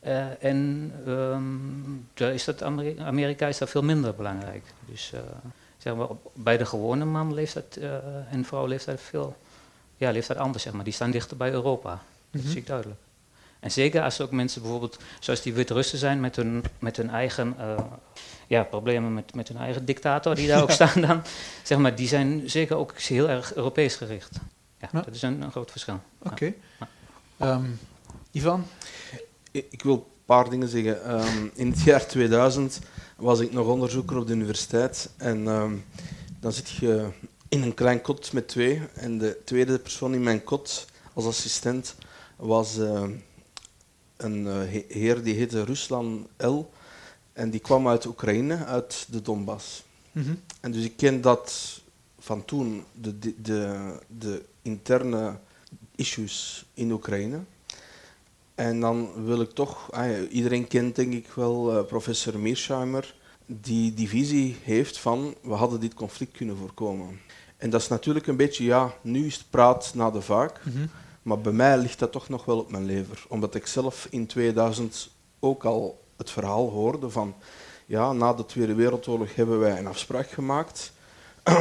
Eh, en ehm, daar is dat Ameri- Amerika is daar veel minder belangrijk. Dus zeg maar, op- bij de gewone man leeft dat, eh, en vrouw leeft dat veel, ja, leeft dat anders, zeg maar. Die staan dichter bij Europa. Dat Mhm. zie ik duidelijk. En zeker als er ook mensen bijvoorbeeld, zoals die Wit-Russen zijn, met hun, met hun eigen eh, ja, problemen met, met hun eigen dictator die daar ook staan dan, zeg maar, die zijn zeker ook heel erg Europees gericht. Ja, Ja. dat is een, een groot verschil. Oké. Ehm, Ivan? Ik ik wil een paar dingen zeggen. Ehm, in het jaar 2000 was ik nog onderzoeker op de universiteit. En ehm, dan zit je in een klein kot met twee. En de tweede persoon in mijn kot als assistent was ehm, een eh, he- heer die heette Ruslan L. En die kwam uit Oekraïne, uit de Donbass. Mhm. En dus ik ken dat van toen, de, de, de, de interne issues in Oekraïne. En dan wil ik toch, ah iedereen kent denk ik wel eh, professor Mearsheimer, die die visie heeft van we hadden dit conflict kunnen voorkomen. En dat is natuurlijk een beetje, ja, nu is het praat na de vaak, Mhm. maar bij mij ligt dat toch nog wel op mijn lever. Omdat ik zelf in 2000 ook al het verhaal hoorde van, ja, na de Tweede Wereldoorlog hebben wij een afspraak gemaakt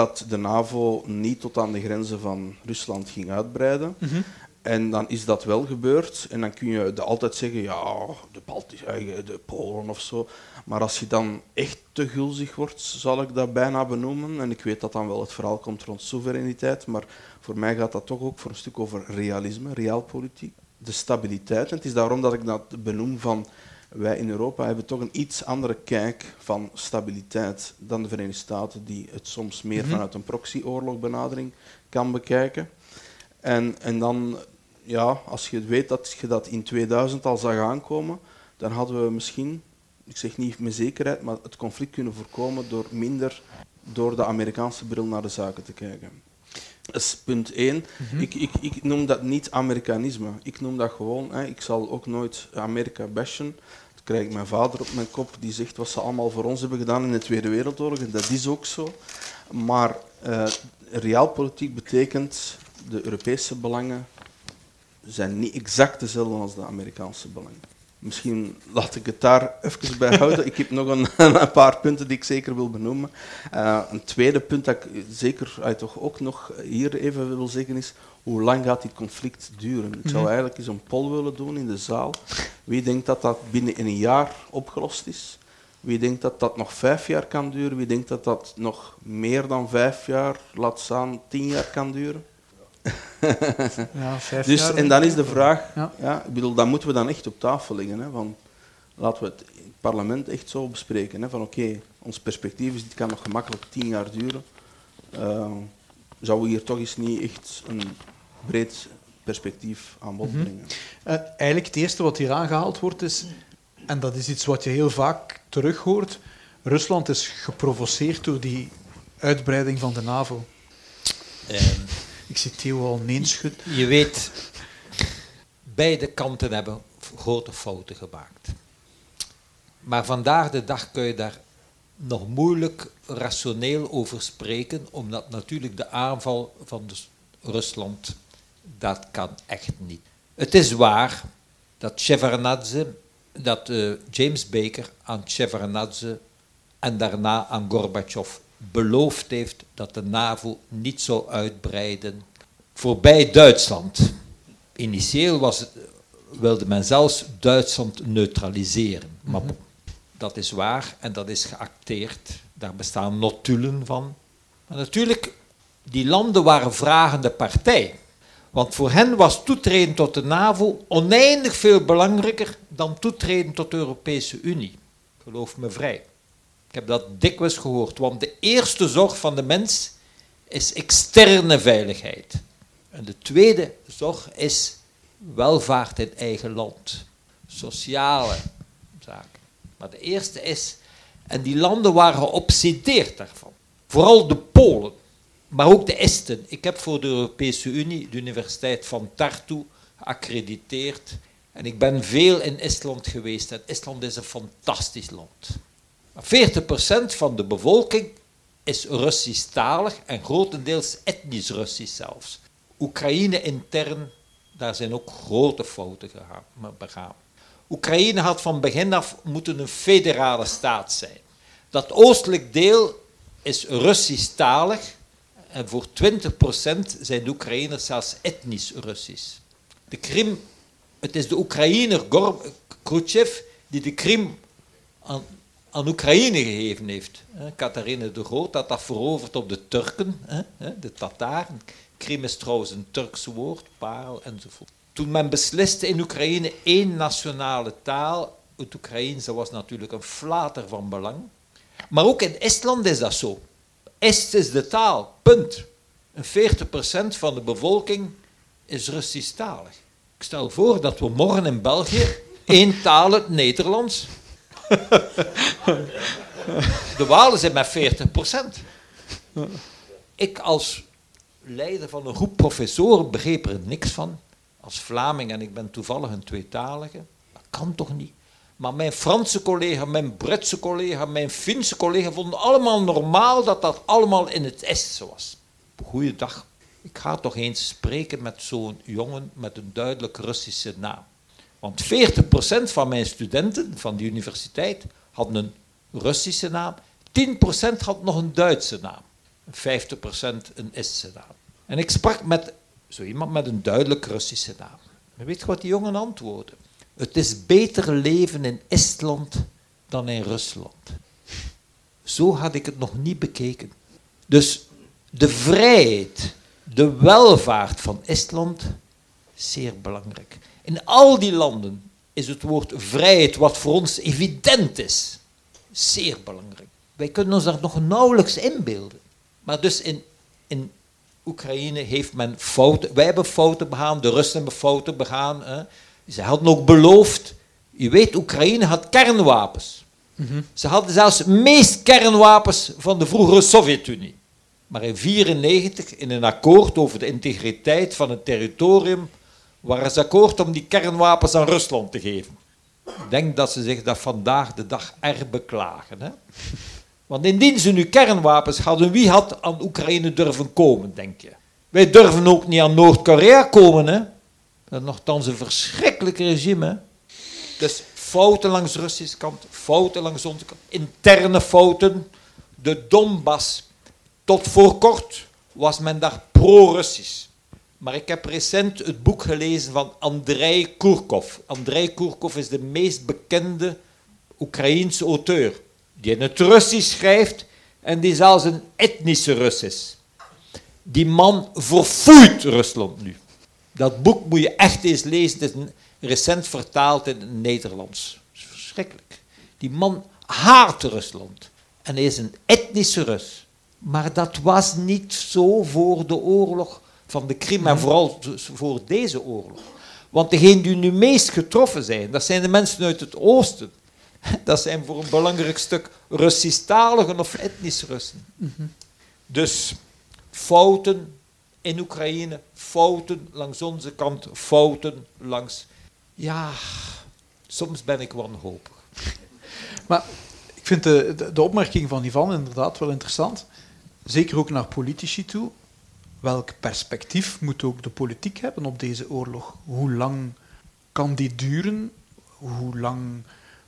dat de NAVO niet tot aan de grenzen van Rusland ging uitbreiden. Mhm. En dan is dat wel gebeurd. En dan kun je altijd zeggen, ja, de Baltische, de Polen of zo. Maar als je dan echt te gulzig wordt, zal ik dat bijna benoemen. En ik weet dat dan wel het verhaal komt rond soevereiniteit. Maar voor mij gaat dat toch ook voor een stuk over realisme, realpolitiek. De stabiliteit. En het is daarom dat ik dat benoem van... Wij in Europa hebben toch een iets andere kijk van stabiliteit dan de Verenigde Staten, die het soms meer Mhm. vanuit een proxyoorlogbenadering kan bekijken. En, en dan, ja, als je weet dat je dat in 2000 al zag aankomen, dan hadden we misschien, ik zeg niet met zekerheid, maar het conflict kunnen voorkomen door minder door de Amerikaanse bril naar de zaken te kijken. Dat is punt één. ik, ik, ik noem dat niet Amerikanisme. Ik noem dat gewoon, hè, ik zal ook nooit Amerika bashen. Dan krijg ik mijn vader op mijn kop, die zegt wat ze allemaal voor ons hebben gedaan in de Tweede Wereldoorlog. En dat is ook zo. Maar eh realpolitiek betekent de Europese belangen zijn niet exact dezelfde als de Amerikaanse belangen. Misschien laat ik het daar even bij houden. Ik heb nog een, een paar punten die ik zeker wil benoemen. Eh, een tweede punt dat ik zeker eh, toch ook nog hier even wil zeggen is, hoe lang gaat dit conflict duren? Ik zou Mhm. eigenlijk eens een poll willen doen in de zaal. Wie denkt dat dat binnen een jaar opgelost is? Wie denkt dat dat nog vijf jaar kan duren? Wie denkt dat dat nog meer dan vijf jaar, laat staan tien jaar kan duren? Ja, vijf Dus, jaar. en dan is de vraag, Ja. ja. ik bedoel, dat moeten we dan echt op tafel leggen. Hè, van, laten we het in het parlement echt zo bespreken. Hè, van oké, ons perspectief is, dit kan nog gemakkelijk tien jaar duren. Uh, zouden we hier toch eens niet echt een breed perspectief aan bod Mhm. brengen? Eh, eigenlijk het eerste wat hier aangehaald wordt is, en dat is iets wat je heel vaak terug hoort, Rusland is geprovoceerd door die uitbreiding van de NAVO. Ehm, Ik zie Theo al nee schudden. je weet, beide kanten hebben grote fouten gemaakt. Maar vandaag de dag kun je daar nog moeilijk rationeel over spreken, omdat natuurlijk de aanval van Rusland, dat kan echt niet. Het is waar dat Shevardnadze, dat eh, James Baker aan Shevardnadze en daarna aan Gorbachev beloofd heeft dat de NAVO niet zou uitbreiden voorbij Duitsland. Initieel was, wilde men zelfs Duitsland neutraliseren. Maar Mhm. dat is waar en dat is geacteerd. Daar bestaan notulen van. Maar natuurlijk, die landen waren vragende partij. Want voor hen was toetreden tot de NAVO oneindig veel belangrijker dan toetreden tot de Europese Unie. Geloof me vrij. Ik heb dat dikwijls gehoord, want de eerste zorg van de mens is externe veiligheid. En de tweede zorg is welvaart in eigen land, sociale zaken. Maar de eerste is, en die landen waren geobsedeerd daarvan. Vooral de Polen, maar ook de Esten. Ik heb voor de Europese Unie de Universiteit van Tartu geaccrediteerd. En ik ben veel in Estland geweest. En Estland is een fantastisch land. Maar 40% van de bevolking is Russisch-talig en grotendeels etnisch Russisch zelfs. Oekraïne intern, daar zijn ook grote fouten begaan. Oekraïne had van begin af moeten een federale staat zijn. Dat oostelijk deel is Russisch-talig en voor 20% zijn de Oekraïners zelfs etnisch Russisch. De Krim, het is de Oekraïner Gor- Khrushchev die de Krim aan, aan Oekraïne gegeven heeft. Hè, Catharina de Groot had dat veroverd op de Turken, de Tataren. Krim is trouwens een Turks woord, parel enzovoort. Toen men besliste in Oekraïne één nationale taal, het Oekraïense was natuurlijk een flater van belang. Maar ook in Estland is dat zo. Est is de taal, punt. En 40% van de bevolking is Russisch-talig. Ik stel voor dat we morgen in België één taal het Nederlands. De Walen zijn met 40%. Ik als leider van een groep professoren begreep er niks van. Als Vlaming en ik ben toevallig een tweetalige. Dat kan toch niet? Maar mijn Franse collega, mijn Britse collega, mijn Finse collega vonden allemaal normaal dat dat allemaal in het Est was. Goeiedag. Ik ga toch eens spreken met zo'n jongen met een duidelijk Russische naam. Want 40% van mijn studenten van de universiteit hadden een Russische naam, 10% had nog een Duitse naam, 50% een Estse naam. En ik sprak met zo iemand met een duidelijk Russische naam. Weet je wat die jongen antwoordde? Het is beter leven in Estland dan in Rusland. Zo had ik het nog niet bekeken. Dus de vrijheid, de welvaart van Estland, zeer belangrijk. In al die landen is het woord vrijheid, wat voor ons evident is, zeer belangrijk. Wij kunnen ons daar nog nauwelijks inbeelden. Maar dus in, in Oekraïne heeft men fouten, wij hebben fouten begaan, de Russen hebben fouten begaan. Hè. Ze hadden ook beloofd, je weet, Oekraïne had kernwapens. Ze hadden zelfs meest kernwapens van de vroegere Sovjet-Unie. Maar in 1994, in een akkoord over de integriteit van het territorium, waren ze akkoord om die kernwapens aan Rusland te geven. Ik denk dat ze zich dat vandaag de dag erg beklagen. Hè? Want indien ze nu kernwapens hadden, wie had aan Oekraïne durven komen, denk je? Wij durven ook niet aan Noord-Korea komen, hè? Dat is nogthans een verschrikkelijk regime? Dus fouten langs Russische kant, fouten langs onze kant, interne fouten. De Donbass, tot voor kort was men daar pro-Russisch. Maar ik heb recent het boek gelezen van Andrei Kurkov. Andrei Kurkov is de meest bekende Oekraïense auteur. Die in het Russisch schrijft en die zelfs een etnische Rus is. Die man verfoeit Rusland nu. Dat boek moet je echt eens lezen. Het is recent vertaald in het Nederlands. Verschrikkelijk. Die man haat Rusland. En hij is een etnische Rus. Maar dat was niet zo voor de oorlog van de Krim en vooral dus voor deze oorlog. Want degenen die nu meest getroffen zijn, dat zijn de mensen uit het oosten. Dat zijn voor een belangrijk stuk Russisch-taligen of etnische Russen. Dus fouten in Oekraïne, fouten langs onze kant, fouten langs... Ja, soms ben ik wanhopig. Maar ik vind de, de, de opmerking van Ivan inderdaad wel interessant. Zeker ook naar politici toe. Welk perspectief moet ook de politiek hebben op deze oorlog? Hoe lang kan die duren? Hoe lang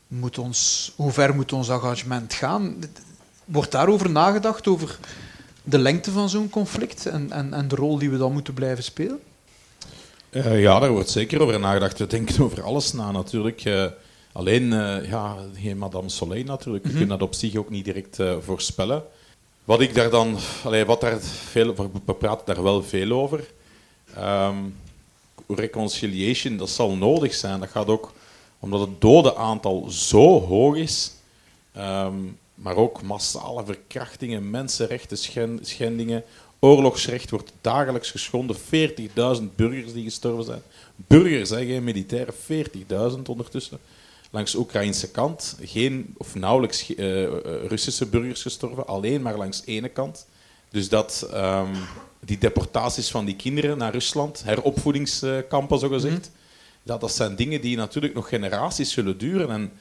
moet ons, hoe ver moet ons engagement gaan? Wordt daarover nagedacht, over de lengte van zo'n conflict en, en, en de rol die we dan moeten blijven spelen? Uh, ja, daar wordt zeker over nagedacht. We denken over alles na natuurlijk. Uh, alleen, uh, ja, geen Madame Soleil natuurlijk. Mm -hmm. Je kunt dat op zich ook niet direct voorspellen. Wat ik daar dan, allee, wat daar veel, we praten daar wel veel over. Um, reconciliation, dat zal nodig zijn. Dat gaat ook omdat het dodenaantal zo hoog is. Um, maar ook massale verkrachtingen, mensenrechten schendingen. Oorlogsrecht wordt dagelijks geschonden. 40.000 burgers die gestorven zijn. Burgers, hè, geen militairen, 40.000 ondertussen. Langs de Oekraïnse kant geen, of nauwelijks uh, Russische burgers gestorven, alleen maar langs de ene kant. Dus dat um, die deportaties van die kinderen naar Rusland, heropvoedingskampen zo gezegd, mm -hmm. dat, dat zijn dingen die natuurlijk nog generaties zullen duren. En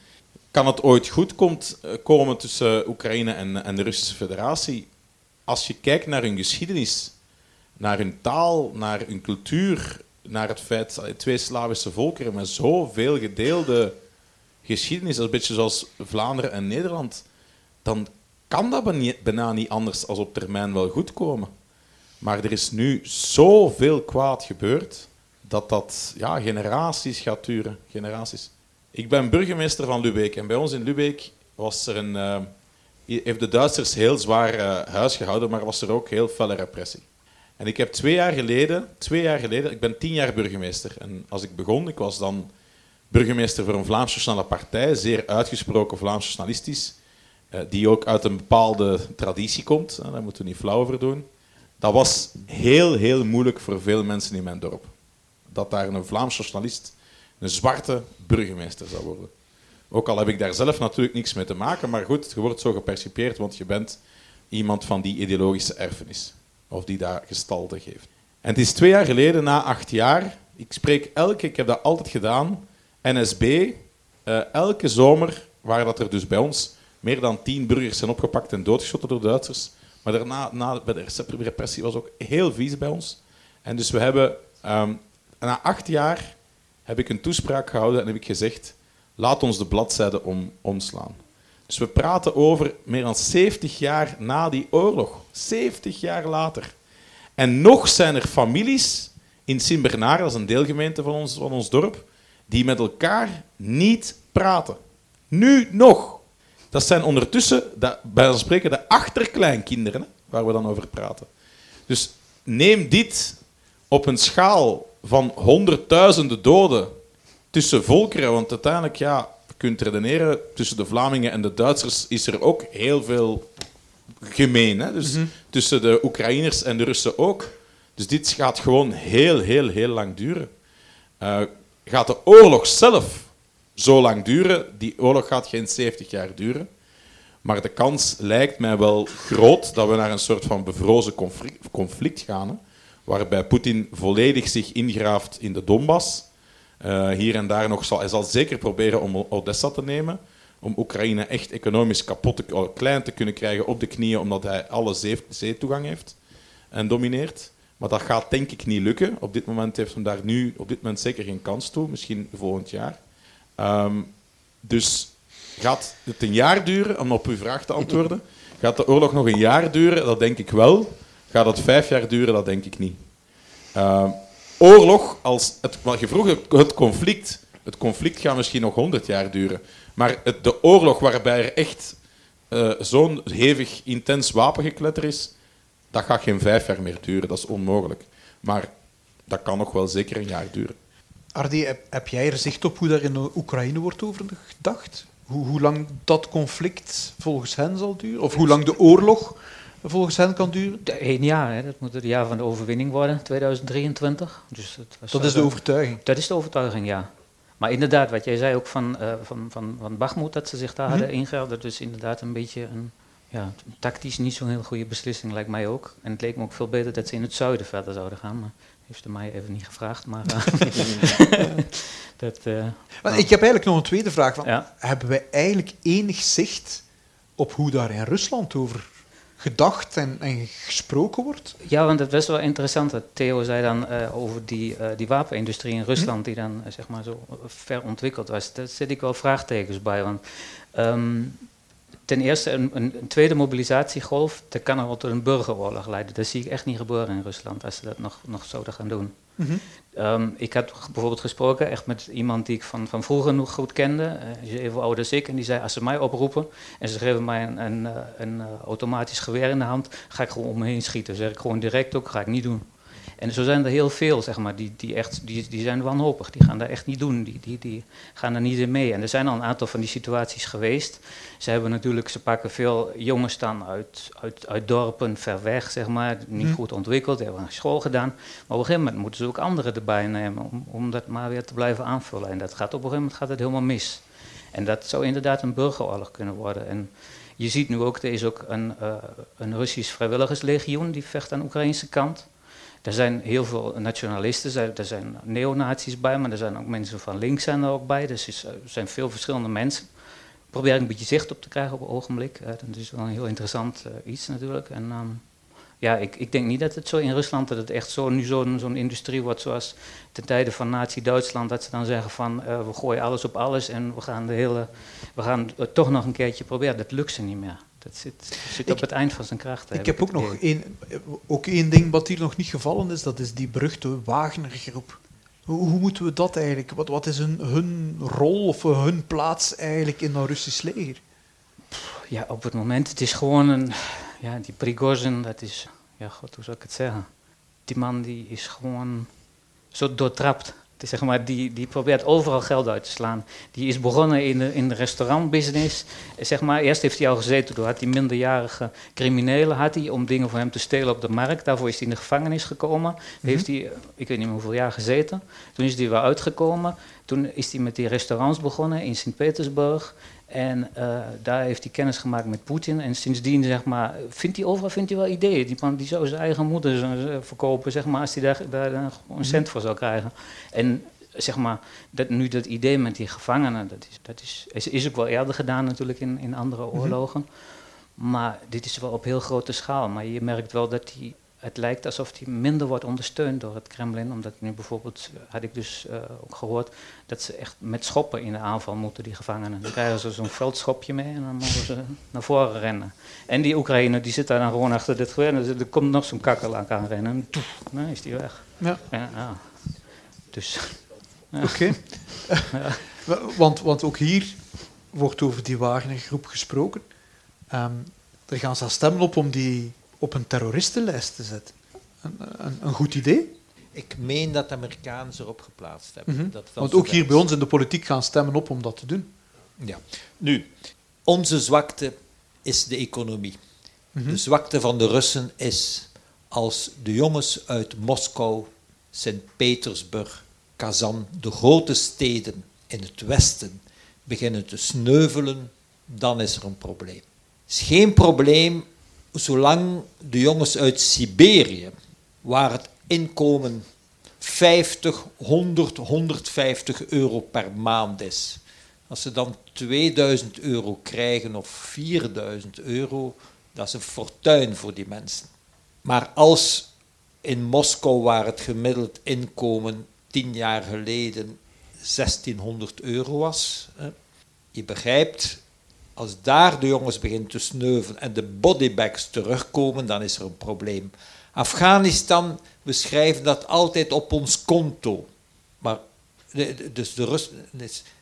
kan het ooit goed komt, eh, komen tussen Oekraïne en, en de Russische Federatie? Als je kijkt naar hun geschiedenis, naar hun taal, naar hun cultuur, naar het feit dat twee Slavische volkeren met zoveel gedeelde geschiedenis, is een beetje zoals Vlaanderen en Nederland, dan kan dat bijna niet anders als op termijn wel goed komen. Maar er is nu zoveel kwaad gebeurd dat dat ja, generaties gaat duren. Generaties. Ik ben burgemeester van Lubeek en bij ons in Lubeek was er een, uh, heeft de Duitsers heel zwaar uh, huis gehouden, maar was er ook heel felle repressie. En ik heb twee jaar geleden, twee jaar geleden, ik ben tien jaar burgemeester. En als ik begon, ik was dan burgemeester voor een Vlaamse snelle partij, zeer uitgesproken Vlaams nationalistisch, uh, die ook uit een bepaalde traditie komt. daar moeten we niet flauw over doen. Dat was heel, heel moeilijk voor veel mensen in mijn dorp. Dat daar een Vlaams socialist een zwarte burgemeester zou worden. Ook al heb ik daar zelf natuurlijk niks mee te maken, maar goed, je wordt zo gepercipieerd, want je bent iemand van die ideologische erfenis. Of die daar gestalte geeft. En het is twee jaar geleden, na acht jaar, ik spreek elke, ik heb dat altijd gedaan, NSB, uh, elke zomer waren dat er dus bij ons meer dan tien burgers zijn opgepakt en doodgeschoten door Duitsers. Maar daarna, na, bij de repressie was ook heel vies bij ons. En dus we hebben um, na acht jaar heb ik een toespraak gehouden en heb ik gezegd: laat ons de bladzijde om, omslaan. Dus we praten over meer dan 70 jaar na die oorlog. 70 jaar later. En nog zijn er families in Sint-Bernard, dat is een deelgemeente van ons, van ons dorp, die met elkaar niet praten. Nu nog. Dat zijn ondertussen, bij ons spreken, de achterkleinkinderen waar we dan over praten. Dus neem dit op een schaal van honderdduizenden doden tussen volkeren, want uiteindelijk, ja, je kunt redeneren, tussen de Vlamingen en de Duitsers is er ook heel veel gemeen. Hè? Dus mhm. tussen de Oekraïners en de Russen ook. Dus dit gaat gewoon heel, heel, heel lang duren. Uh, gaat de oorlog zelf zo lang duren? Die oorlog gaat geen 70 jaar duren. Maar de kans lijkt mij wel groot dat we naar een soort van bevrozen conflict, gaan. Waarbij Poetin volledig zich ingraaft in de Donbass. Uh, hier en daar nog zal hij zal zeker proberen om Odessa te nemen, om Oekraïne echt economisch kapot, te, oh, klein te kunnen krijgen op de knieën, omdat hij alle zee, zeetoegang heeft en domineert. Maar dat gaat denk ik niet lukken. Op dit moment heeft hem daar nu op dit moment zeker geen kans toe, misschien volgend jaar. Um, dus gaat het een jaar duren, om op uw vraag te antwoorden? Gaat de oorlog nog een jaar duren? Dat denk ik wel. Gaat het vijf jaar duren? Dat denk ik niet. Uh, oorlog, als het, wat je vroeg, het conflict. Het conflict gaat misschien nog honderd jaar duren. Maar het, de oorlog waarbij er echt uh, zo'n hevig, intens wapengekletter is, dat gaat geen vijf jaar meer duren. Dat is onmogelijk. Maar dat kan nog wel zeker een jaar duren. Ardi, heb, heb jij er zicht op hoe daar in Oekraïne wordt over gedacht? Hoe, hoe lang dat conflict volgens hen zal duren? Of hoe lang de oorlog volgens hen kan duren? Eén jaar, hè. dat moet het jaar van de overwinning worden, 2023. Dus het dat is de overtuiging? Dat is de overtuiging, ja. Maar inderdaad, wat jij zei ook van, uh, van, van, van Bachmoed, dat ze zich daar hadden mhm. ingehouden, dat is inderdaad een beetje een, ja, tactisch niet zo'n heel goede beslissing, lijkt mij ook. En het leek me ook veel beter dat ze in het zuiden verder zouden gaan, maar heeft de mij even niet gevraagd. Maar, uh, dat, uh, maar ik heb eigenlijk nog een tweede vraag. Van, ja? Hebben wij eigenlijk enig zicht op hoe daar in Rusland over gedacht en, en gesproken wordt? Ja, want het was wel interessant. dat Theo zei dan uh, over die, uh, die wapenindustrie in Rusland, die dan zeg maar zo ver ontwikkeld was. Daar zit ik wel vraagtekens bij. Want um, ten eerste, een, een, een, tweede mobilisatiegolf, dat kan wel tot een burgeroorlog leiden. Dat zie ik echt niet gebeuren in Rusland, als ze dat nog, nog zouden gaan doen. Mm -hmm. um, ik had bijvoorbeeld gesproken echt met iemand die ik van, van vroeger nog goed kende, uh, even ouder als ik, en die zei, als ze mij oproepen en ze geven mij een, een, een, een automatisch geweer in de hand, ga ik gewoon om me heen schieten. zeg ik gewoon direct ook, ga ik niet doen. En zo zijn er heel veel, zeg maar, die, die, echt, die, die zijn wanhopig. Die gaan dat echt niet doen. Die, die, die gaan er niet in mee. En er zijn al een aantal van die situaties geweest. Ze hebben natuurlijk, ze pakken veel jongens dan uit, uit, uit dorpen ver weg, zeg maar. Niet goed ontwikkeld, hebben een school gedaan. Maar op een gegeven moment moeten ze ook anderen erbij nemen om, om dat maar weer te blijven aanvullen. En dat gaat op een gegeven moment gaat het helemaal mis. En dat zou inderdaad een burgeroorlog kunnen worden. En je ziet nu ook, er is ook een, uh, een Russisch vrijwilligerslegioen die vecht aan de Oekraïnse kant. Er zijn heel veel nationalisten, er zijn neonazies bij, maar er zijn ook mensen van links zijn er ook bij. Dus er zijn veel verschillende mensen. Ik probeer een beetje zicht op te krijgen op het ogenblik. dat is wel een heel interessant uh, iets natuurlijk. En um, ja, ik, ik, denk niet dat het zo in Rusland, dat het echt zo, nu zo'n zo'n industrie wordt zoals ten tijde van Nazi-Duitsland, dat ze dan zeggen van uh, we gooien alles op alles en we gaan, de hele, we gaan het toch nog een keertje proberen. Dat lukt ze niet meer. Dat zit, zit op het eind van zijn kracht. Ik heb ook nog één, ook één ding wat hier nog niet gevallen is, dat is die beruchte Wagner-groep. Hoe, hoe, moeten we dat eigenlijk, wat, wat is hun, hun rol of hun plaats eigenlijk in een Russisch leger? Ja, op het moment, het is gewoon een, ja, die Prigozhin, dat is, ja god, hoe zou ik het zeggen? Die man die is gewoon zo doortrapt zeg maar, die, die probeert overal geld uit te slaan. Die is begonnen in de, in de restaurantbusiness. Zeg maar, eerst heeft hij al gezeten, toen had hij minderjarige criminelen had hij, om dingen voor hem te stelen op de markt. Daarvoor is hij in de gevangenis gekomen. Mm -hmm. Heeft hij, ik weet niet meer hoeveel jaar gezeten. Toen is hij weer uitgekomen. Toen is hij met die restaurants begonnen in Sint-Petersburg. En uh, daar heeft hij kennis gemaakt met Poetin. En sindsdien, zeg maar, vindt hij overal vindt hij wel ideeën. Die man die zou zijn eigen moeder verkopen, zeg maar, als hij daar, daar een cent voor zou krijgen. En zeg maar, dat, nu dat idee met die gevangenen, dat is, dat is, is, is ook wel eerder gedaan natuurlijk in, in andere oorlogen. Mm -hmm. Maar dit is wel op heel grote schaal. Maar je merkt wel dat die het lijkt alsof hij minder wordt ondersteund door het Kremlin. Omdat nu bijvoorbeeld, had ik dus uh, ook gehoord, dat ze echt met schoppen in de aanval moeten, die gevangenen. Dan krijgen ze zo'n veldschopje mee en dan mogen ze naar voren rennen. En die Oekraïner die zit daar dan gewoon achter dit geweer. En er komt nog zo'n kakkerlak aan rennen en toef, dan is die weg. Ja. ja, ja. Dus... Ja. Oké. Okay. want, want ook hier wordt over die Wagner-groep gesproken. Um, er gaan ze stemmen op om die op een terroristenlijst te zetten. Een, een, een goed idee? Ik meen dat de Amerikanen ze erop geplaatst hebben. Mm -hmm. dat Want ook hier bij ons in de politiek gaan stemmen op om dat te doen. Ja. Nu, onze zwakte is de economie. Mm -hmm. De zwakte van de Russen is als de jongens uit Moskou, Sint-Petersburg, Kazan, de grote steden in het westen, beginnen te sneuvelen, dan is er een probleem. Het is geen probleem zolang de jongens uit Siberië, waar het inkomen 50, 100, 150 euro per maand is, als ze dan 2000 euro krijgen of 4000 euro, dat is een fortuin voor die mensen. Maar als in Moskou, waar het gemiddeld inkomen 10 jaar geleden 1600 euro was, je begrijpt, als daar de jongens beginnen te sneuven en de bodybags terugkomen, dan is er een probleem. Afghanistan, we schrijven dat altijd op ons konto. Maar dus de Russen,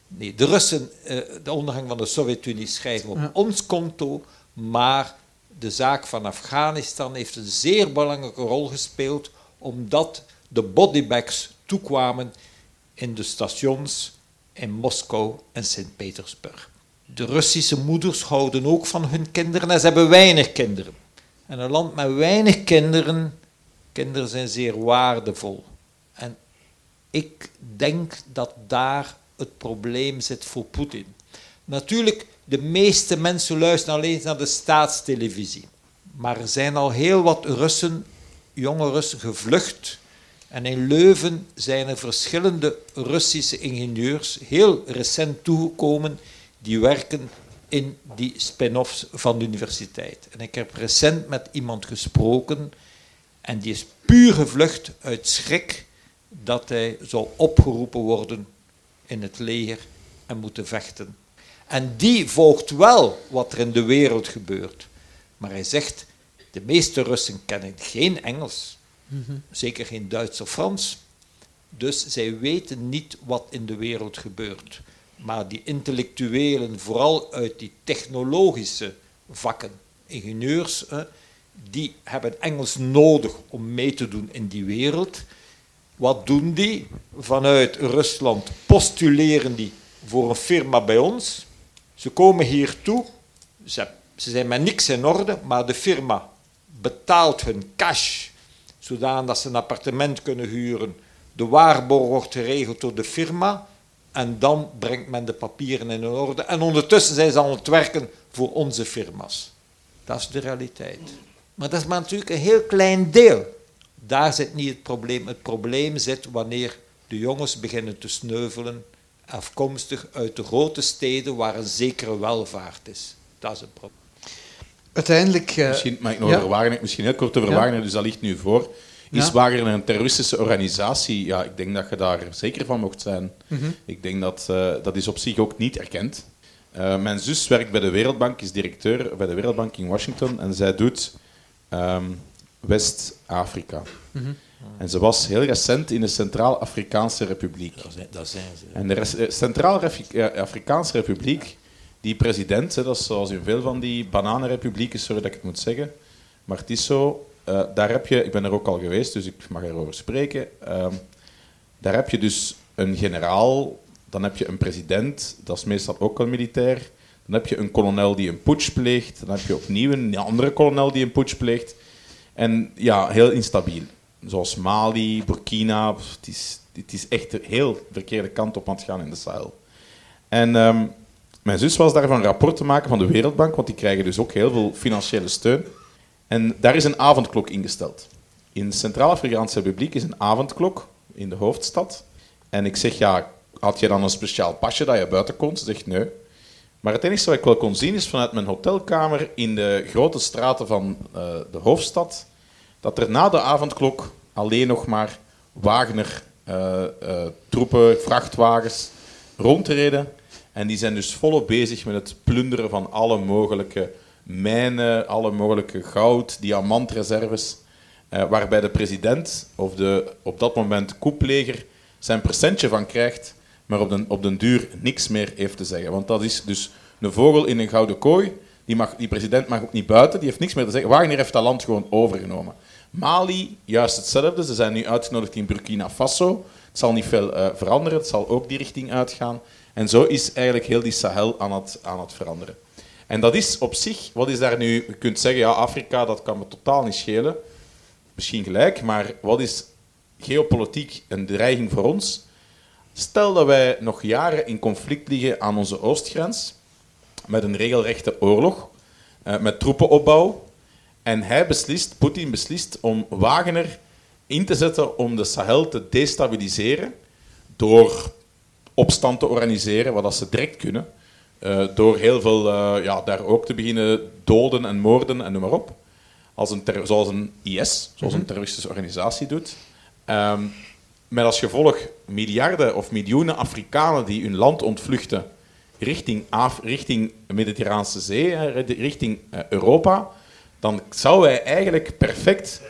nee, de Russen, eh, de ondergang van de Sovjet-Unie schrijven op ja. ons konto, maar de zaak van Afghanistan heeft een zeer belangrijke rol gespeeld, omdat de bodybags toekwamen in de stations in Moskou en Sint-Petersburg. De Russische moeders houden ook van hun kinderen en ze hebben weinig kinderen. En een land met weinig kinderen, kinderen zijn zeer waardevol. En ik denk dat daar het probleem zit voor Poetin. Natuurlijk, de meeste mensen luisteren alleen naar de staatstelevisie. Maar er zijn al heel wat Russen, jonge Russen, gevlucht. En in Leuven zijn er verschillende Russische ingenieurs heel recent toegekomen die werken in die spin-offs van de universiteit. En ik heb recent met iemand gesproken en die is puur gevlucht uit schrik dat hij zou opgeroepen worden in het leger en moeten vechten. En die volgt wel wat er in de wereld gebeurt. Maar hij zegt, de meeste Russen kennen geen Engels, zeker geen Duits of Frans. Dus zij weten niet wat in de wereld gebeurt. Maar die intellectuelen, vooral uit die technologische vakken, ingenieurs, die hebben Engels nodig om mee te doen in die wereld. Wat doen die? Vanuit Rusland postuleren die voor een firma bij ons. Ze komen hier toe, ze, zijn met niks in orde, maar de firma betaalt hun cash, zodat ze een appartement kunnen huren. De waarborg wordt geregeld door de firma en dan brengt men de papieren in orde. En ondertussen zijn ze aan het werken voor onze firma's. Dat is de realiteit. Maar dat is maar natuurlijk een heel klein deel. Daar zit niet het probleem. Het probleem zit wanneer de jongens beginnen te sneuvelen, afkomstig uit de grote steden waar een zekere welvaart is. Dat is het probleem. Uiteindelijk... Uh, misschien, mag ik nog ja? misschien heel kort over ja? Wagner, dus dat ligt nu voor. Is ja? Een terroristische organisatie? Ja, ik denk dat je daar zeker van mocht zijn. Mm -hmm. Ik denk dat uh, dat is op zich ook niet erkend. Uh, mijn zus werkt bij de Wereldbank, is directeur bij de Wereldbank in Washington en zij doet um, West-Afrika. Mm -hmm. En ze was heel recent in de Centraal-Afrikaanse Republiek. Dat zijn, dat zijn ze. En de Centraal-Afrikaanse Republiek, die president, hè, dat is zoals in veel van die bananenrepublieken, sorry dat ik het moet zeggen, maar het is zo, uh, daar heb je, ik ben er ook al geweest, dus ik mag erover spreken, uh, daar heb je dus een generaal, dan heb je een president, dat is meestal ook een militair, dan heb je een kolonel die een putsch pleegt, dan heb je opnieuw een andere kolonel die een putsch pleegt. En ja, heel instabiel. Zoals Mali, Burkina, het is, het is echt heel verkeerde kant op aan het gaan in de Sahel. En um, mijn zus was daarvan rapport te maken van de Wereldbank, want die krijgen dus ook heel veel financiële steun. En daar is een avondklok ingesteld. In de Centraal-Afrikaanse Republiek is een avondklok in de hoofdstad. En ik zeg, ja, had je dan een speciaal pasje dat je buiten kon? Ze zegt, nee. Maar het enige wat ik wel kon zien is vanuit mijn hotelkamer in de grote straten van uh, de hoofdstad, dat er na de avondklok alleen nog maar Wagner uh, uh, troepen, vrachtwagens rondreden. En die zijn dus volop bezig met het plunderen van alle mogelijke mijnen, alle mogelijke goud, diamantreserves, uh, waarbij de president of de op dat moment koepleger zijn percentje van krijgt, maar op den, op den duur niks meer heeft te zeggen. Want dat is dus een vogel in een gouden kooi, die, mag, die president mag ook niet buiten, die heeft niks meer te zeggen. Wagner heeft dat land gewoon overgenomen. Mali, juist hetzelfde. Ze zijn nu uitgenodigd in Burkina Faso. Het zal niet veel uh, veranderen, het zal ook die richting uitgaan. En zo is eigenlijk heel die Sahel aan het, aan het veranderen. En dat is op zich, wat is daar nu, je kunt zeggen, ja, Afrika, dat kan me totaal niet schelen. Misschien gelijk, maar wat is geopolitiek een dreiging voor ons? Stel dat wij nog jaren in conflict liggen aan onze oostgrens, met een regelrechte oorlog, uh, met troepenopbouw, en hij beslist, Poetin beslist, om Wagner in te zetten om de Sahel te destabiliseren door opstand te organiseren, wat ze direct kunnen. Uh, door heel veel uh, ja, daar ook te beginnen doden en moorden en noem maar op. Als een zoals een IS, zoals mm -hmm. een terroristische organisatie doet. Um, met als gevolg miljarden of miljoenen Afrikanen die hun land ontvluchten richting, Af richting de Mediterraanse Zee, richting uh, Europa, dan zouden wij eigenlijk perfect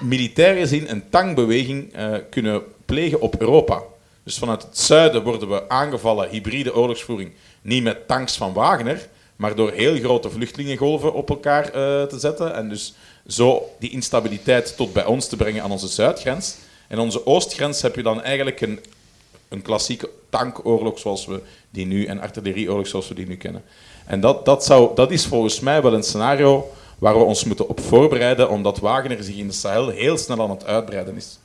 militair gezien een tangbeweging kunnen plegen op Europa. Dus vanuit het zuiden worden we aangevallen, hybride oorlogsvoering, niet met tanks van Wagner, maar door heel grote vluchtelingengolven op elkaar uh, te zetten. En dus zo die instabiliteit tot bij ons te brengen aan onze zuidgrens. En onze oostgrens heb je dan eigenlijk een, een klassieke tankoorlog zoals we die nu, en artillerieoorlog zoals we die nu kennen. En dat, dat, zou, dat is volgens mij wel een scenario waar we ons moeten op voorbereiden, omdat Wagner zich in de Sahel heel snel aan het uitbreiden is.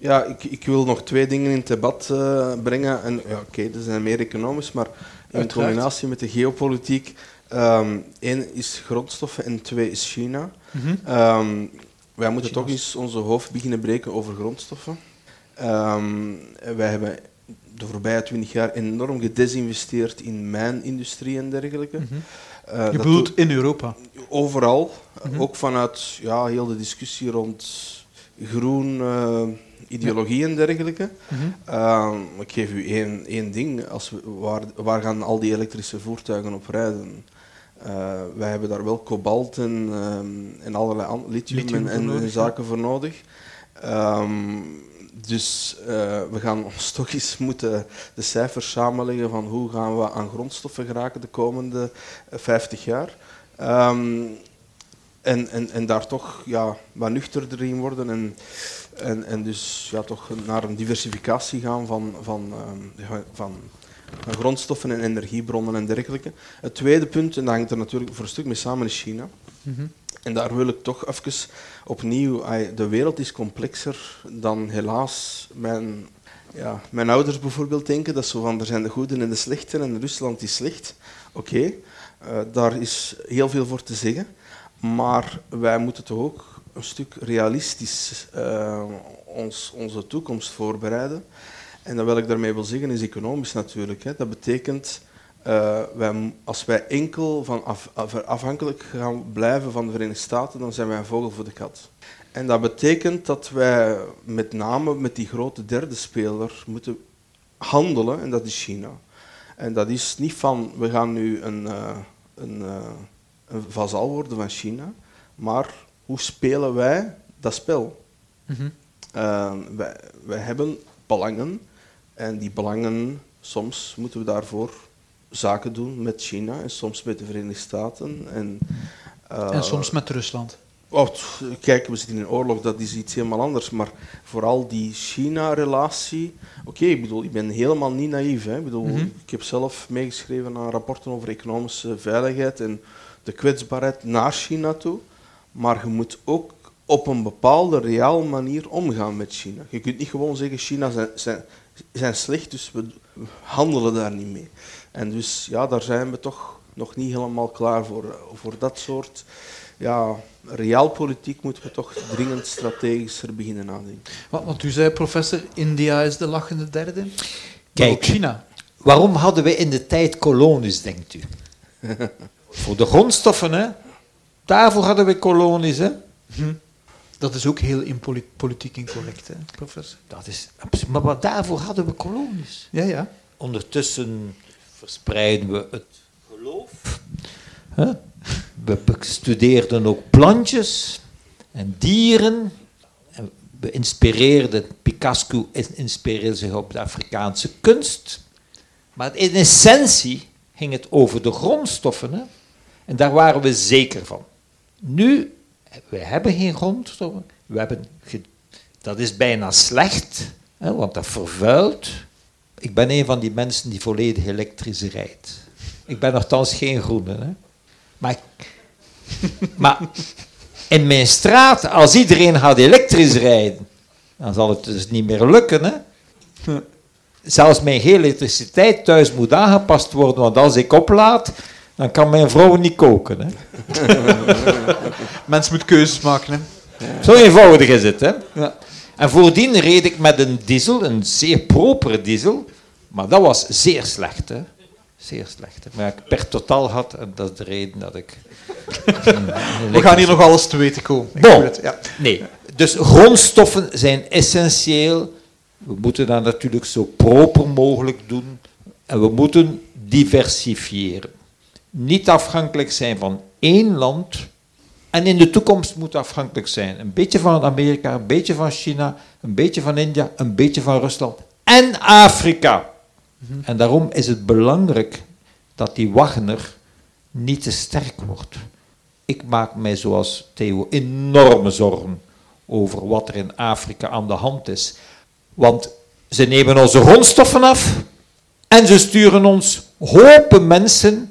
Ja, ik, ik wil nog twee dingen in het debat uh, brengen. En ja, oké, okay, dat zijn meer economisch, maar in Uiteraard. combinatie met de geopolitiek. Um, één is grondstoffen en twee is China. Mm -hmm. um, wij moeten China's. toch eens onze hoofd beginnen breken over grondstoffen. Um, wij hebben de voorbije twintig jaar enorm gedesinvesteerd in mijnindustrie en dergelijke. Mhm. Eh, Je bedoelt in Europa. overal, Mhm. ook vanuit ja, heel de discussie rond groen eh, ideologie en dergelijke. Ehm, ik geef u één, één ding. Als we, waar, waar gaan al die elektrische voertuigen op rijden? Eh, wij hebben daar wel kobalt en, ehm, en allerlei lithium, Lithium en, ja. zaken voor nodig. Ehm, dus eh, we gaan ons toch eens moeten de cijfers samenleggen van hoe gaan we aan grondstoffen geraken de komende eh, 50 jaar. Ehm, en, en, en daar toch ja, wat nuchterder in worden en, en, en dus ja, toch naar een diversificatie gaan van, van, ehm, van, van grondstoffen en energiebronnen en dergelijke. Het tweede punt, en dat hangt er natuurlijk voor een stuk mee samen, is China. Mhm. En daar wil ik toch even opnieuw, de wereld is complexer dan helaas mijn, ja, mijn ouders bijvoorbeeld denken. Dat zo van, er zijn de goede en de slechte en Rusland is slecht. Oké, eh, daar is heel veel voor te zeggen. Maar wij moeten toch ook een stuk realistisch eh, ons, onze toekomst voorbereiden. En wat ik daarmee wil zeggen is economisch natuurlijk. Hè. Dat betekent, eh, wij, als wij enkel van af, af- afhankelijk gaan blijven van de Verenigde Staten, dan zijn wij een vogel voor de kat. En dat betekent dat wij met name met die grote derde speler moeten handelen, en dat is China. En dat is niet van, we gaan nu een, eh, een, eh, een vazal worden van China, maar hoe spelen wij dat spel? Uh, wij, wij hebben belangen en die belangen, soms moeten we daarvoor zaken doen met China en soms met de Verenigde Staten. En, eh, en soms met Rusland. Oh, kijk, we zitten in een oorlog, dat is iets helemaal anders. Maar vooral die China-relatie. Oké, ik bedoel, ik ben helemaal niet naïef. Hè. Ik, bedoel, Mhm. ik heb zelf meegeschreven aan rapporten over economische veiligheid en de kwetsbaarheid naar China toe. Maar je moet ook op een bepaalde reale manier omgaan met China. Je kunt niet gewoon zeggen, China zijn, zijn, zijn slecht, dus we handelen daar niet mee. En dus ja, daar zijn we toch nog niet helemaal klaar voor. Voor dat soort ja, realpolitiek moeten we toch dringend strategischer beginnen nadenken. Want, want u zei, professor, India is de lachende derde. Kijk. ook China. Waarom hadden we in de tijd kolonies, denkt u? Voor de grondstoffen, hè? Daarvoor hadden we kolonies, hè? Hm. Dat is ook heel in politiek incorrect, hè, professor. Dat is. Maar wat daarvoor hadden we kolonies. Ja, ja. Ondertussen verspreiden we het geloof. Hè? We bestudeerden ook plantjes en dieren. En we inspireerden, Picasso inspireerde zich op de Afrikaanse kunst. Maar in essentie ging het over de grondstoffen. Hè? En daar waren we zeker van. Nu, we hebben geen grondstoffen. We hebben dat is bijna slecht, hè, want dat vervuilt. Ik ben een van die mensen die volledig elektrisch rijdt. Ik ben nogthans geen groene. Hè. Maar, maar in mijn straat, als iedereen gaat elektrisch rijden, dan zal het dus niet meer lukken. Hè. Zelfs mijn elektriciteit thuis moet aangepast worden, want als ik oplaad, dan kan mijn vrouw niet koken. Hè. Mens moet keuzes maken, hè. Zo eenvoudig is het. Hè. Ja. En voordien reed ik met een diesel, een zeer propere diesel, maar dat was zeer slecht. Hè. Zeer slecht. Hè. Maar ik per totaal had, en dat is de reden dat ik... We gaan hier nog alles te weten komen. Bon. het, ja. Nee, dus grondstoffen zijn essentieel. We moeten dat natuurlijk zo proper mogelijk doen. En we moeten diversifiëren. Niet afhankelijk zijn van één land. En in de toekomst moet afhankelijk zijn. Een beetje van Amerika, een beetje van China, een beetje van India, een beetje van Rusland. En Afrika. En daarom is het belangrijk dat die Wagner niet te sterk wordt. Ik maak mij zoals Theo enorme zorgen over wat er in Afrika aan de hand is. Want ze nemen onze grondstoffen af en ze sturen ons hopen mensen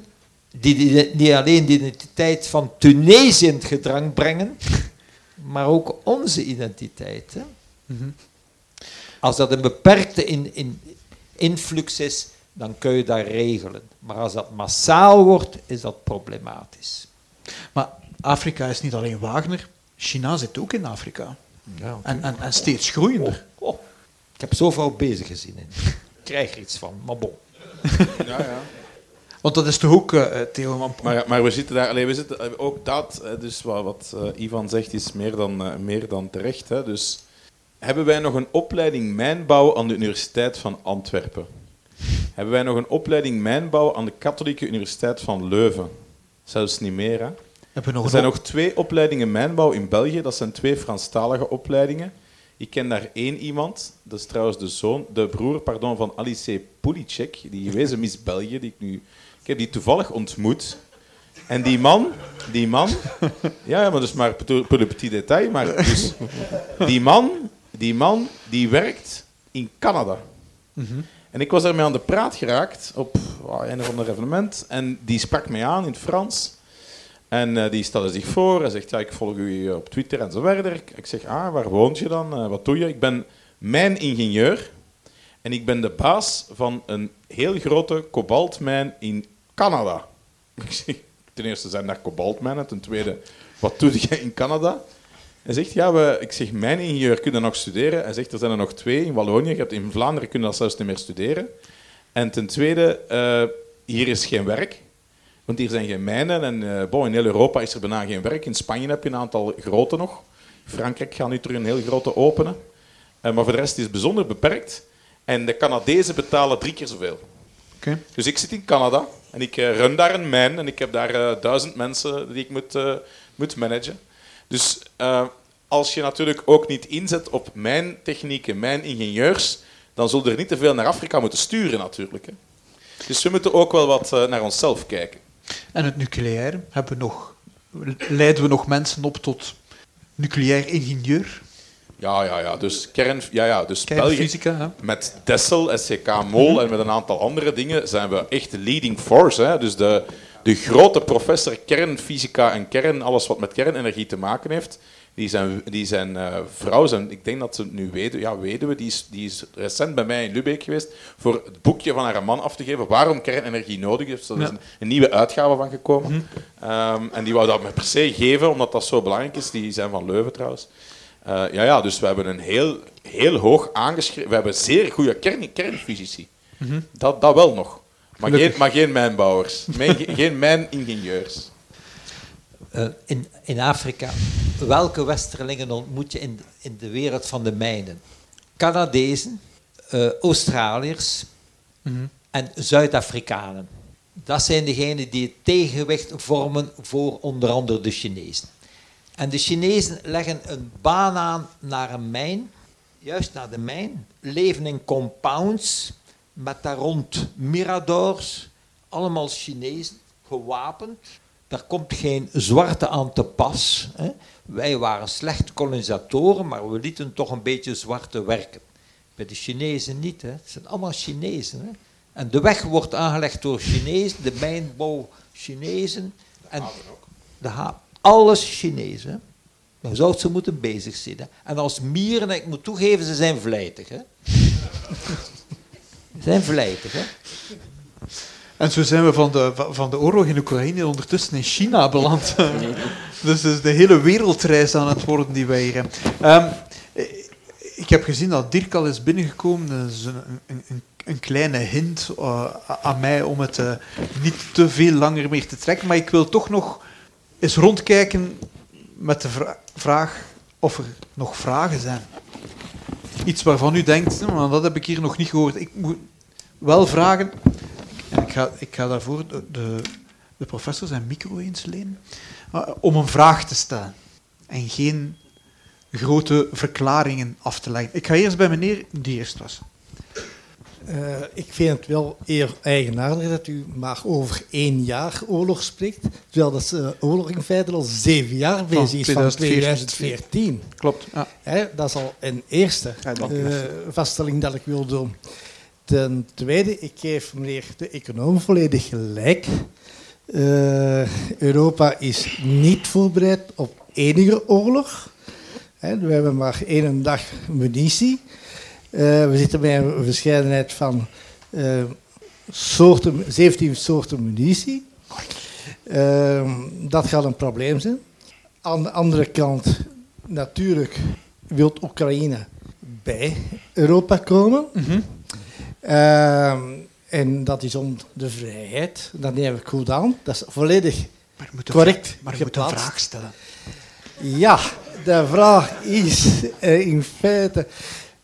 die die- niet alleen de identiteit van Tunesië in het gedrang brengen, maar ook onze identiteit. Hè? Mhm. Als dat een beperkte in, in, influx is, dan kun je dat regelen. Maar als dat massaal wordt, is dat problematisch. Maar Afrika is niet alleen Wagner. China zit ook in Afrika. Ja. En, en, en steeds groeiender. Oh, ik heb zoveel bezig gezien. In. krijg er iets van. Maar bon. Ja, ja. Want dat is toch ook, uh, Theo van Maar, maar we zitten daar, alleen we zitten, eh, ook dat, dus wat, wat Ivan zegt, is meer dan, uh, meer dan terecht. Hè. Dus hebben wij nog een opleiding mijnbouw aan de Universiteit van Antwerpen? Hebben wij nog een opleiding mijnbouw aan de Katholieke Universiteit van Leuven? Zelfs niet meer, hè? Hebben we nog er zijn nog twee opleidingen mijnbouw in België. Dat zijn twee Franstalige opleidingen. Ik ken daar één iemand, dat is trouwens de zoon, de broer pardon, van Alice Pulicek, die gewezen Miss België, die ik nu... Heb die toevallig ontmoet. En die man, die man... Ja, maar dus maar pour le petit detail, maar dus... Die man, die man, die werkt in Canada. En ik was daarmee aan de praat geraakt op oh, een of ander evenement. En die sprak mij aan in het Frans. En uh, die stelde zich voor. Hij zegt, ja, ik volg u op Twitter en zo verder. Ik zeg, ah, waar woont je dan? Uh, wat doe je? Ik ben mijn ingenieur. En ik ben de baas van een heel grote kobaltmijn in Canada. Ik zeg, ten eerste zijn daar kobaltmijnen. Ten tweede, wat doe je in Canada? Hij zegt, ja, we, ik zeg, mijn ingenieur kunnen nog studeren. Hij zegt, er zijn er nog twee in Wallonië. Je hebt in Vlaanderen kunnen dat zelfs niet meer studeren. En ten tweede, uh, hier is geen werk. Want hier zijn geen mijnen. En bon, in heel Europa is er bijna geen werk. In Spanje heb je een aantal grote nog. Frankrijk gaat nu terug een heel grote openen. Uh, maar voor de rest is het bijzonder beperkt. En de Canadezen betalen drie keer zoveel. Okay. Dus ik zit in Canada en ik uh, run daar een mijn. En ik heb daar duizend mensen die ik moet, moet managen. Dus als je natuurlijk ook niet inzet op mijn technieken, mijn ingenieurs, dan zullen er niet te veel naar Afrika moeten sturen natuurlijk. Hè. Dus we moeten ook wel wat naar onszelf kijken. En het nucleair, hebben we nog, leiden we nog mensen op tot nucleair ingenieur? Ja, ja, ja. Dus, kern, ja, ja. dus Kernfysica, België, met Dessel, SCK Mol en met een aantal andere dingen zijn we echt de leading force. Hè. Dus de, de grote professor kernfysica en kern, alles wat met kernenergie te maken heeft, die zijn, die zijn uh, vrouw, zijn, ik denk dat ze nu weten, ja, weduwe, die is, die is recent bij mij in Lubeck geweest voor het boekje van haar man af te geven waarom kernenergie nodig is. Er is ja. een, een, nieuwe uitgave van gekomen. Mm -hmm. um, en die wou dat me per se geven, omdat dat zo belangrijk is. Die zijn van Leuven trouwens. Uh, ja, ja, dus we hebben een heel, heel hoog aangeschreven... We hebben zeer goede kern, kernfysici. Mm -hmm. dat, dat wel nog. Maar geen, maar geen mijnbouwers. Mijn, geen mijningenieurs. Uh, in, in Afrika, welke westerlingen ontmoet je in, de, in de wereld van de mijnen? Canadezen, uh, Australiërs mm -hmm. en Zuid-Afrikanen. Dat zijn degenen die het tegenwicht vormen voor onder andere de Chinezen. En de Chinezen leggen een baan aan naar een mijn, juist naar de mijn, leven in compounds met daar rond miradors, allemaal Chinezen, gewapend. Daar komt geen zwarte aan te pas. Hè. Wij waren slecht kolonisatoren, maar we lieten toch een beetje zwarte werken. Bij de Chinezen niet, hè. het zijn allemaal Chinezen. Hè. En de weg wordt aangelegd door Chinezen, de mijnbouw Chinezen. En de haven alles Chinezen. Dan zou ze moeten bezig. Hè. En als mieren, ik moet toegeven, ze zijn vlijtig. Hè. ze zijn vlijtig. Hè. En zo zijn we van de, van de oorlog in Oekraïne ondertussen in China beland. dus is de hele wereldreis aan het worden die wij hier hebben. Um, ik heb gezien dat Dirk al is binnengekomen. Dat is een, een, een, een kleine hint uh, aan mij om het uh, niet te veel langer meer te trekken. Maar ik wil toch nog eens rondkijken met de vra vraag of er nog vragen zijn. Iets waarvan u denkt, nou, dat heb ik hier nog niet gehoord. Ik moet wel vragen. Ik ga, ik ga daarvoor de, de, professor zijn micro eens lenen. Uh, om een vraag te stellen. En geen grote verklaringen af te leggen. Ik ga eerst bij meneer die eerst was. Uh, ik vind het wel eer eigenaardig dat u maar over één jaar oorlog spreekt, terwijl dat uh, oorlog in feite al zeven jaar bezig is, van 2014. Klopt. Ja. Hè, dat is al een eerste uh, vaststelling dat ik wil doen. Ten tweede, ik geef meneer de econoom volledig gelijk. Europa is niet voorbereid op enige oorlog. Hè, we hebben maar één dag munitie. Uh, we zitten bij een verscheidenheid van uh, soorten, 17 soorten munitie. Uh, dat gaat een probleem zijn. Aan de andere kant, natuurlijk wil Oekraïne bij Europa komen. Mm -hmm. Ehm, en dat is om de vrijheid. Dat neem ik goed aan. Dat is volledig Maar je moet correct maar je moet een vraag stellen. Ja, de vraag is eh, in feite.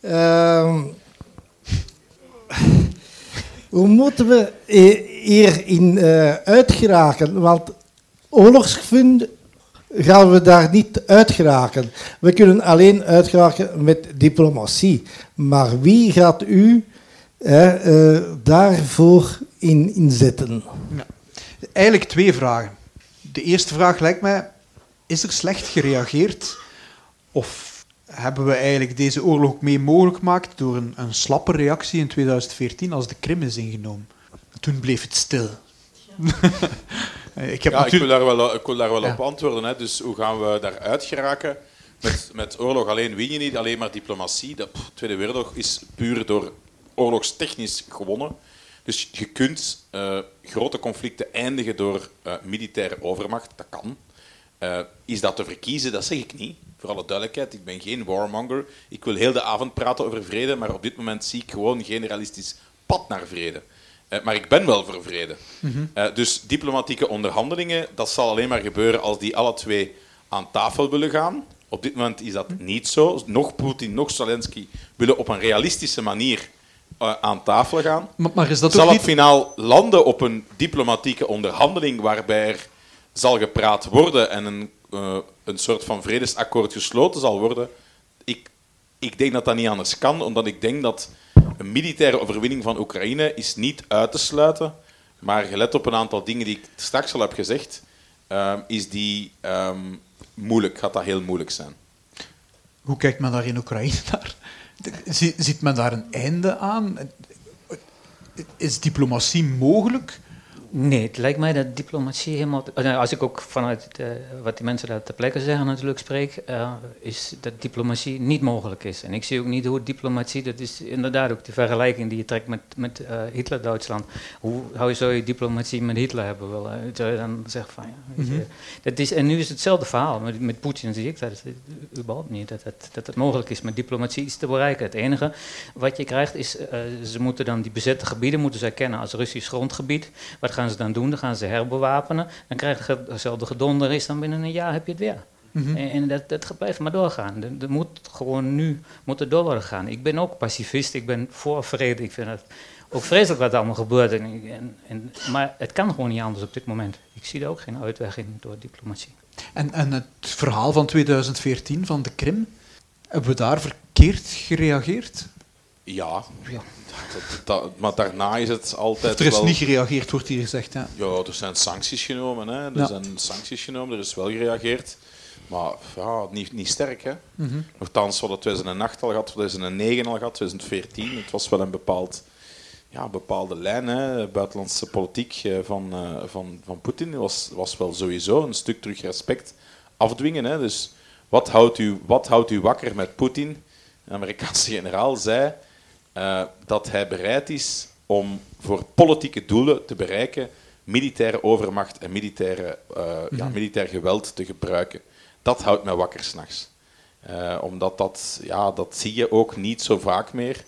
Ehm, hoe moeten we hierin eh uitgeraken? Want oorlogsgevund gaan we daar niet uitgeraken. We kunnen alleen uitgeraken met diplomatie. Maar wie gaat u eh, daarvoor in inzetten? Eigenlijk twee vragen. De eerste vraag lijkt mij, is er slecht gereageerd? Of hebben we eigenlijk deze oorlog ook mee mogelijk gemaakt door een, een slappe reactie in 2014 als de Krim is ingenomen? Toen bleef het stil. ik heb Ja, ik wil daar wel, ik wil daar wel Ja. op antwoorden. Hè. Dus hoe gaan we daaruit geraken? Met, met oorlog alleen win je niet, alleen maar diplomatie. De Tweede Wereldoorlog is puur door oorlogstechnisch gewonnen. Dus je kunt eh, grote conflicten eindigen door eh, militaire overmacht. Dat kan. Eh, is dat te verkiezen? Dat zeg ik niet. Voor alle duidelijkheid, ik ben geen warmonger. Ik wil heel de avond praten over vrede, maar op dit moment zie ik gewoon geen realistisch pad naar vrede. Eh, maar ik ben wel voor vrede. Eh, dus diplomatieke onderhandelingen, dat zal alleen maar gebeuren als die alle twee aan tafel willen gaan. Op dit moment is dat niet zo. Nog Poetin, nog Zelensky willen op een realistische manier aan tafel gaan. Maar, maar is dat Zal het niet... finaal landen op een diplomatieke onderhandeling waarbij er zal gepraat worden en een, eh, een soort van vredesakkoord gesloten zal worden? Ik, ik denk dat dat niet anders kan, omdat ik denk dat een militaire overwinning van Oekraïne is niet uit te sluiten. Maar gelet op een aantal dingen die ik straks al heb gezegd, ehm, is die ehm, moeilijk, gaat dat heel moeilijk zijn. Hoe kijkt men daar in Oekraïne naar? Zie- Ziet men daar een einde aan? Is diplomatie mogelijk? Nee, het lijkt mij dat diplomatie helemaal. nou, Als ik ook vanuit eh, wat die mensen daar ter plekke zeggen natuurlijk spreek, eh, is dat diplomatie niet mogelijk is. En ik zie ook niet hoe diplomatie, dat is inderdaad ook de vergelijking die je trekt met, met eh, Hitler-Duitsland. Hoe zou je diplomatie met Hitler hebben willen? Zou je dan zeggen van ja. weet je, dat is, en nu is hetzelfde verhaal. Met, met Poetin zie ik dat überhaupt niet, dat het, dat het mogelijk is met diplomatie iets te bereiken. Het enige wat je krijgt is, ze moeten dan die bezette gebieden moeten ze erkennen als Russisch grondgebied. Wat gaan ze dan doen? Dan gaan ze herbewapenen. Dan krijg je hetzelfde gedonder is, dan binnen een jaar heb je het weer. Mhm. En, en dat, dat blijft maar doorgaan. Er, moet gewoon nu moet door gaan. Ik ben ook pacifist, ik ben voor vrede. Ik vind het ook vreselijk wat allemaal gebeurt. En, en, en, maar het kan gewoon niet anders op dit moment. Ik zie er ook geen uitweg in door diplomatie. En, en het verhaal van 2014 van de Krim, hebben we daar verkeerd gereageerd? Ja, Ja. dat, dat- maar daarna is het altijd Of er is wel... niet gereageerd, wordt hier gezegd. Ja. Ja, er zijn sancties genomen. Hè. Er Ja. zijn sancties genomen, er is wel gereageerd. Maar ja, niet, niet sterk. Hè. Mhm. Nochtans, we hadden 2008 al gehad, 2009 al gehad, 2014. Het was wel een bepaald, ja, bepaalde lijn. Hè. Buitenlandse politiek eh, van, eh, van, van Poetin was, was wel sowieso een stuk terug respect afdwingen. Hè. Dus wat houdt, u, wat houdt u wakker met Poetin? De Amerikaanse generaal zei eh, dat hij bereid is om voor politieke doelen te bereiken militaire overmacht en militaire, eh, ja, militair geweld te gebruiken. Dat houdt mij wakker s'nachts. Eh omdat dat, ja, dat zie je ook niet zo vaak meer.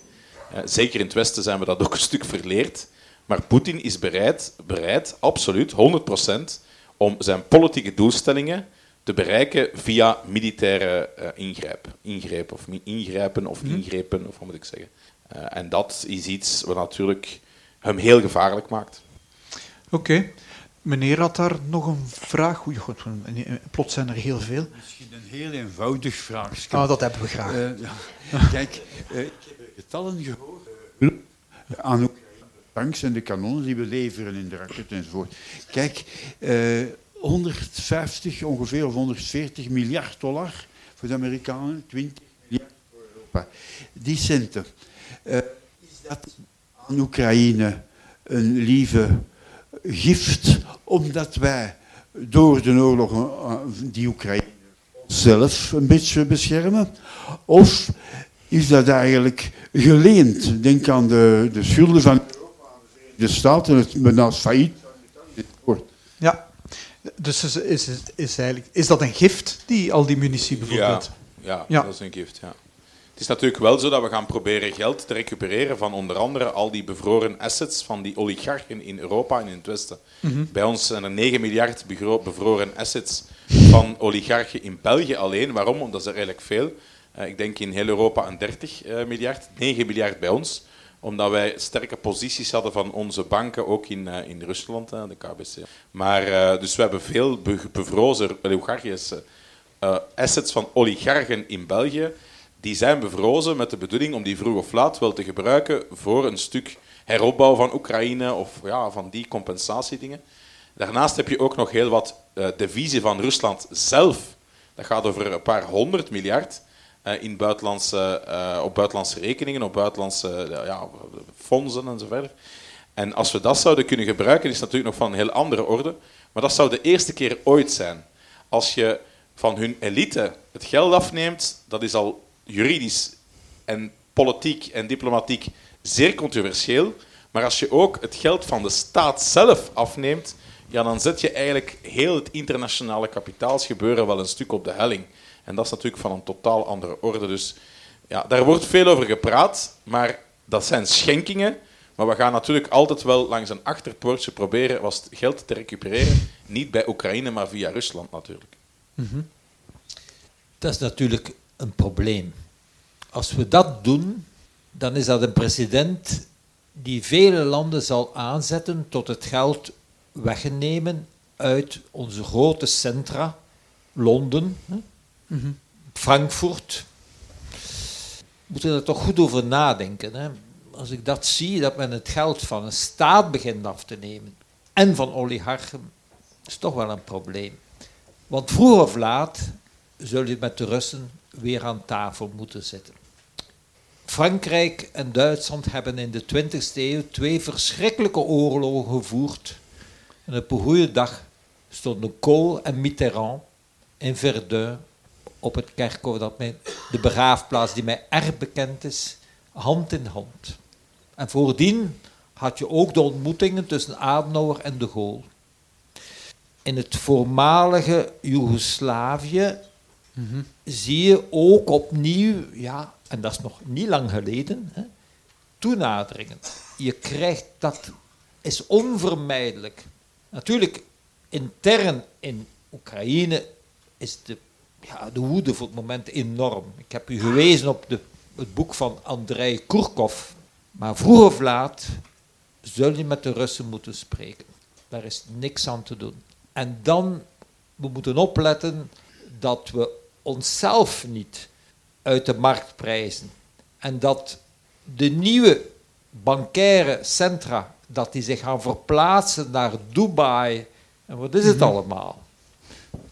Zeker in het Westen zijn we dat ook een stuk verleerd. Maar Poetin is bereid, bereid absoluut, 100%, om zijn politieke doelstellingen te bereiken via militaire eh, ingrijp, ingreep, of ingrijpen of ingrepen, of wat moet ik zeggen. Eh, en dat is iets wat natuurlijk hem heel gevaarlijk maakt. Oké. Meneer had daar nog een vraag. Oei, god, plots zijn er heel veel. Misschien een heel eenvoudig vraagje. Ah, dat hebben we graag. Eh, ja. Kijk, eh, ik heb getallen gehoord eh, aan Oekraïne, tanks en de kanonnen die we leveren in de raketten enzovoort. Kijk, eh 150 ongeveer of 140 miljard dollar voor de Amerikanen, 20 miljard voor Europa. Die centen. Eh, is dat aan Oekraïne een lieve gift, omdat wij door de oorlog eh, die Oekraïne zelf een beetje beschermen? Of is dat eigenlijk geleend? Denk aan de, de schulden van Europa, aan de Verenigde Staten, het bijna failliet. Ja. Dus is, is, is, eigenlijk, is dat een gift, die, al die munitie bijvoorbeeld? Ja, Ja. dat is een gift. Ja. Het is natuurlijk wel zo dat we gaan proberen geld te recupereren van onder andere al die bevroren assets van die oligarchen in Europa en in het Westen. Bij ons zijn er 9 miljard bevroren assets van oligarchen in België alleen. Waarom? Omdat er eigenlijk veel. Eh, ik denk in heel Europa een 30 eh, miljard, 9 miljard bij ons omdat wij sterke posities hadden van onze banken, ook in, eh, in Rusland, de KBC. Maar, dus we hebben veel be- bevrozen oligarchische assets van oligarchen in België. Die zijn bevrozen met de bedoeling om die vroeg of laat wel te gebruiken voor een stuk heropbouw van Oekraïne of ja, van die compensatiedingen. Daarnaast heb je ook nog heel wat eh deviezen van Rusland zelf. Dat gaat over een paar honderd miljard eh, in buitenlandse, eh, op buitenlandse rekeningen, op buitenlandse ja, fondsen en zo verder. En als we dat zouden kunnen gebruiken, is het natuurlijk nog van een heel andere orde. Maar dat zou de eerste keer ooit zijn. Als je van hun elite het geld afneemt, dat is al juridisch en politiek en diplomatiek zeer controversieel. Maar als je ook het geld van de staat zelf afneemt, ja, dan zet je eigenlijk heel het internationale kapitaalsgebeuren wel een stuk op de helling. En dat is natuurlijk van een totaal andere orde. Dus ja, daar wordt veel over gepraat, maar dat zijn schenkingen. Maar we gaan natuurlijk altijd wel langs een achterpoortje proberen wat geld te recupereren. Niet bij Oekraïne, maar via Rusland natuurlijk. Dat is natuurlijk een probleem. Als we dat doen, dan is dat een president die vele landen zal aanzetten tot het geld wegnemen uit onze grote centra, Londen, hè, Frankfurt. We moeten er toch goed over nadenken. Hè. Als ik dat zie, dat men het geld van een staat begint af te nemen en van oligarchen, is toch wel een probleem. Want vroeg of laat zul je met de Russen weer aan tafel moeten zitten. Frankrijk en Duitsland hebben in de 20e eeuw twee verschrikkelijke oorlogen gevoerd. En op een goede dag stonden Kool en Mitterrand in Verdun op het kerkhof, dat mij, de begraafplaats die mij erg bekend is, hand in hand. En voordien had je ook de ontmoetingen tussen Adenauer en de Gaulle. In het voormalige Joegoslavië zie je ook opnieuw, ja, en dat is nog niet lang geleden, hè, toenaderingen. Je krijgt dat, is onvermijdelijk. Natuurlijk, intern in Oekraïne is de, ja, de woede voor het moment enorm. Ik heb u gewezen op de, het boek van Andrei Kurkov. Maar vroeg of laat zul je met de Russen moeten spreken. Daar is niks aan te doen. En dan, we moeten opletten dat we onszelf niet uit de markt prijzen. En dat de nieuwe bankaire centra, dat die zich gaan verplaatsen naar Dubai. En wat is het allemaal?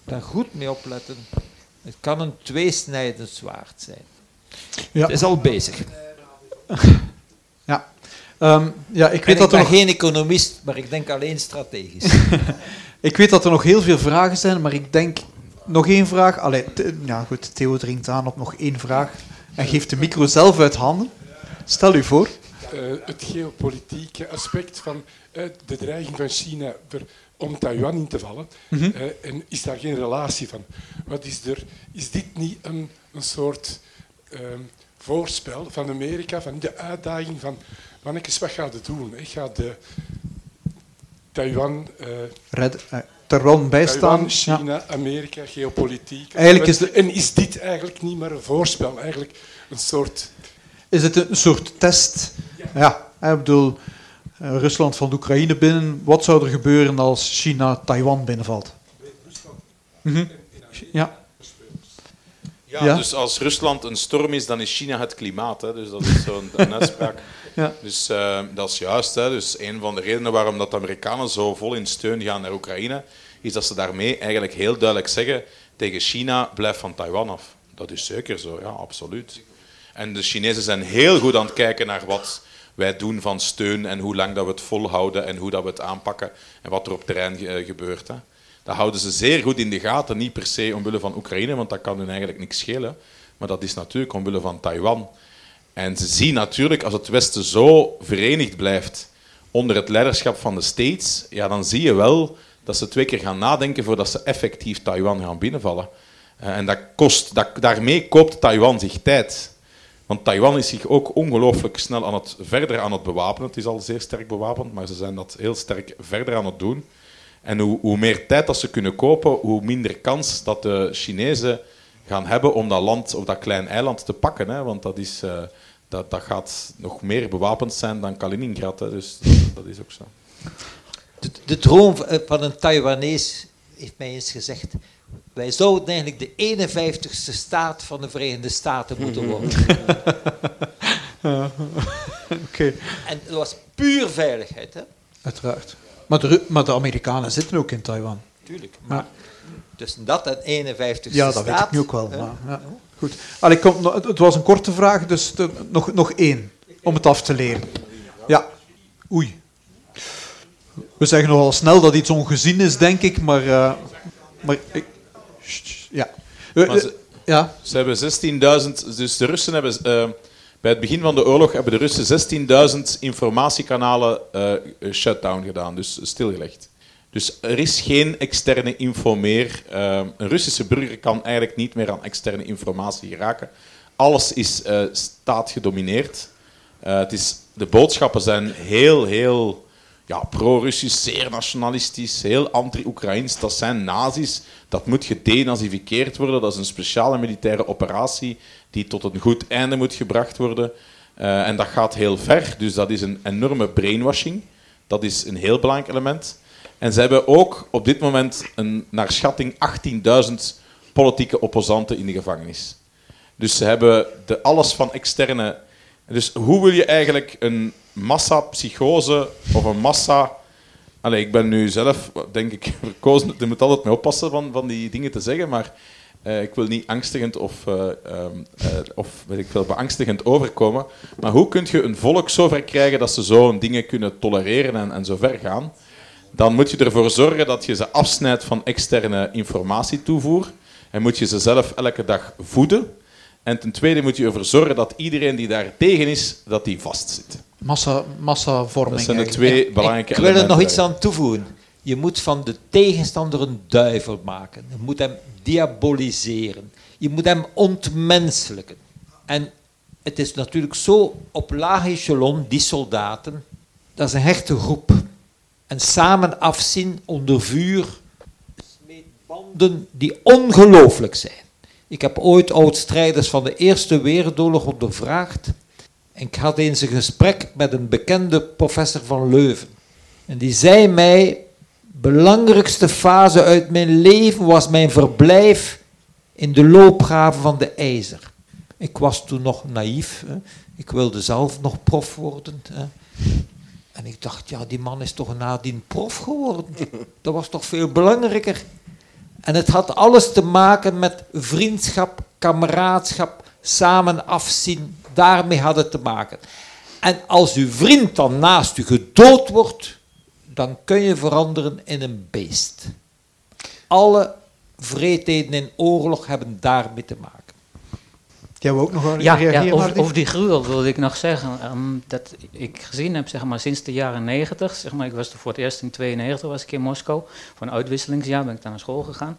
Daar goed mee opletten. Het kan een tweesnijdend zwaard zijn. Ja. Het is al bezig. Ja. Ehm, ja, ik weet dat ben nog geen economist, maar ik denk alleen strategisch. Ik weet dat er nog heel veel vragen zijn, maar ik denk nog één vraag. Allee, ja, goed, Theo dringt aan op nog één vraag en geeft de micro zelf uit handen. Stel u voor. eh, het geopolitieke aspect van eh, de dreiging van China om Taiwan in te vallen. Mhm. Eh, en is daar geen relatie van? Wat is, er, is dit niet een, een soort ehm, voorspel van Amerika, van de uitdaging van, mannetjes, wat gaat het doen? hè? Gaat de Taiwan, Red, Taiwan bijstaan. Taiwan, China, Amerika, geopolitiek. Eigenlijk is de- En is dit eigenlijk niet maar een voorspel? Eigenlijk een soort... Is het een soort test? Ja, hè, ik bedoel, eh, Rusland van de Oekraïne binnen. Wat zou er gebeuren als China Taiwan binnenvalt? Mhm. Ja. Ja, Ja. dus als Rusland een storm is, dan is China het klimaat. Hè. Dus dat is zo'n uitspraak. Ja. Dus eh, dat is juist. Hè. Dus een van de redenen waarom dat de Amerikanen zo vol in steun gaan naar Oekraïne, is dat ze daarmee eigenlijk heel duidelijk zeggen tegen China, blijf van Taiwan af. Dat is zeker zo, ja, absoluut. En de Chinezen zijn heel goed aan het kijken naar wat wij doen van steun en hoe lang dat we het volhouden en hoe dat we het aanpakken en wat er op terrein eh, gebeurt. Hè. Dat houden ze zeer goed in de gaten, niet per se omwille van Oekraïne, want dat kan hun eigenlijk niks schelen. Maar dat is natuurlijk omwille van Taiwan. En ze zien natuurlijk, als het Westen zo verenigd blijft onder het leiderschap van de States, ja, dan zie je wel dat ze twee keer gaan nadenken voordat ze effectief Taiwan gaan binnenvallen. Eh, en dat kost, dat, daarmee koopt Taiwan zich tijd. Want Taiwan is zich ook ongelooflijk snel aan het, verder aan het bewapenen. Het is al zeer sterk bewapend, maar ze zijn dat heel sterk verder aan het doen. En hoe, hoe meer tijd dat ze kunnen kopen, hoe minder kans dat de Chinezen gaan hebben om dat land of dat klein eiland te pakken. Hè? Want dat, is, uh, dat, dat gaat nog meer bewapend zijn dan Kaliningrad. Hè? Dus dat, is ook zo. De, de droom van een Taiwanees heeft mij eens gezegd. Wij zouden eigenlijk de 51ste staat van de Verenigde Staten moeten worden. Oké, En dat was puur veiligheid. Hè? uiteraard. Maar de, maar de Amerikanen zitten ook in Taiwan. Tuurlijk. Maar, Tussen dat en 51ste ja, dat staat. weet ik nu ook wel. Maar, ja. Goed. Allee, kom, het was een korte vraag, dus nog, nog één om het af te leren. Ja. Oei. We zeggen nogal snel dat iets ongezien is, denk ik, maar... eh, maar ik, ja. Maar eh, ze- ja. Ze hebben 16.000, dus de Russen hebben, eh, bij het begin van de oorlog hebben de Russen 16.000 informatiekanalen shutdown gedaan, dus stilgelegd. Dus er is geen externe info meer. Eh, een Russische burger kan eigenlijk niet meer aan externe informatie geraken. Alles is eh staatgedomineerd. Eh, het is, de boodschappen zijn heel, heel ja, pro-Russisch, zeer nationalistisch, heel anti-Oekraïns. Dat zijn nazi's. Dat moet gedenazificeerd worden. Dat is een speciale militaire operatie die tot een goed einde moet gebracht worden. Eh, en dat gaat heel ver. Dus dat is een enorme brainwashing. Dat is een heel belangrijk element. En ze hebben ook op dit moment een, naar schatting 18.000 politieke opposanten in de gevangenis. Dus ze hebben de, alles van externe. Dus hoe wil je eigenlijk een massa-psychose of een massa. Allee, ik ben nu zelf, denk ik, verkozen. Je moet altijd mee oppassen van, van die dingen te zeggen, maar eh, ik wil niet angstigend of, eh, ehm, eh, of weet ik veel, beangstigend overkomen. Maar hoe kun je een volk zo ver krijgen dat ze zo'n dingen kunnen tolereren en, en zo ver gaan? Dan moet je ervoor zorgen dat je ze afsnijdt van externe informatietoevoer. En moet je ze zelf elke dag voeden. En ten tweede moet je ervoor zorgen dat iedereen die daar tegen is, dat die vastzit. Massa, massavorming. Dat zijn de eigenlijk. twee belangrijke Ik wil er nog iets aan toevoegen. Je moet van de tegenstander een duivel maken. Je moet hem diaboliseren. Je moet hem ontmenselijken. En het is natuurlijk zo op laag echelon, die soldaten, dat is een hechte groep. En samen afzien onder vuur, met banden die ongelooflijk zijn. Ik heb ooit oud-strijders van de Eerste Wereldoorlog ondervraagd. En ik had eens een gesprek met een bekende professor van Leuven. En die zei mij, belangrijkste fase uit mijn leven was mijn verblijf in de loopgraven van de IJzer. Ik was toen nog naïef. Hè. Ik wilde zelf nog prof worden. Hè. En ik dacht, ja, die man is toch nadien prof geworden. Dat was toch veel belangrijker. En het had alles te maken met vriendschap, kameraadschap, samen afzien. Daarmee had het te maken. En als uw vriend dan naast u gedood wordt, dan kun je veranderen in een beest. Alle vreedheden in oorlog hebben daarmee te maken. Jij ook nog wel Ja, reageren, ja over die gruwel wilde ik nog zeggen. ehm, dat ik gezien heb zeg maar, sinds de jaren 90. Zeg maar, ik was er voor het eerst in 92 was ik in Moskou. Voor een uitwisselingsjaar ben ik daar naar school gegaan.